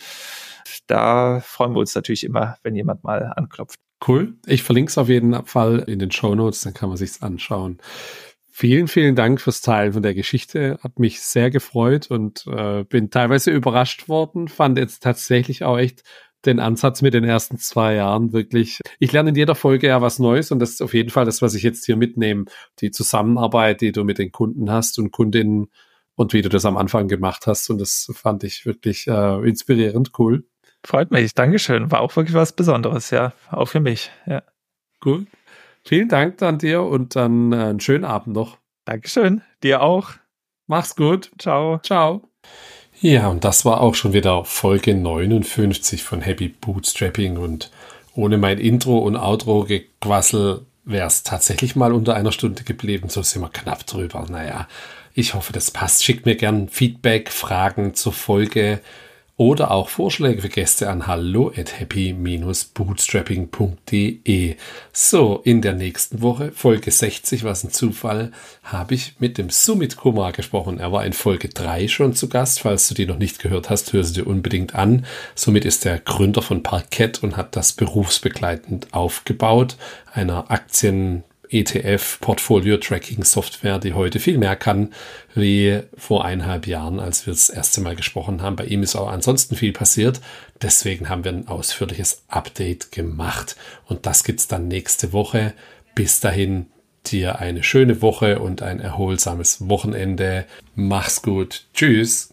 Da freuen wir uns natürlich immer, wenn jemand mal anklopft. Cool. Ich verlinke es auf jeden Fall in den Show Notes, dann kann man sich's anschauen. Vielen, vielen Dank fürs Teilen von der Geschichte. Hat mich sehr gefreut und äh, bin teilweise überrascht worden. Fand jetzt tatsächlich auch echt den Ansatz mit den ersten zwei Jahren wirklich. Ich lerne in jeder Folge ja was Neues und das ist auf jeden Fall das, was ich jetzt hier mitnehme. Die Zusammenarbeit, die du mit den Kunden hast und Kundinnen und wie du das am Anfang gemacht hast. Und das fand ich wirklich äh, inspirierend, cool. Freut mich, Dankeschön. War auch wirklich was Besonderes, ja. Auch für mich, ja. Cool. Vielen Dank an dir und dann äh, einen schönen Abend noch. Dankeschön. Dir auch. Mach's gut. Ciao. Ciao. Ja, und das war auch schon wieder Folge 59 von Happy Bootstrapping und ohne mein Intro und Outro gequassel wäre es tatsächlich mal unter einer Stunde geblieben. So sind wir knapp drüber. Naja, ich hoffe, das passt. Schickt mir gern Feedback, Fragen zur Folge oder auch Vorschläge für Gäste an hallo at happy-bootstrapping.de. So, in der nächsten Woche, Folge 60, was ein Zufall, habe ich mit dem Sumit Kumar gesprochen. Er war in Folge 3 schon zu Gast. Falls du die noch nicht gehört hast, hör sie dir unbedingt an. Somit ist er Gründer von Parkett und hat das berufsbegleitend aufgebaut, einer Aktien ETF Portfolio Tracking Software, die heute viel mehr kann wie vor eineinhalb Jahren, als wir das erste Mal gesprochen haben. Bei ihm ist auch ansonsten viel passiert. Deswegen haben wir ein ausführliches Update gemacht. Und das gibt's dann nächste Woche. Bis dahin dir eine schöne Woche und ein erholsames Wochenende. Mach's gut. Tschüss.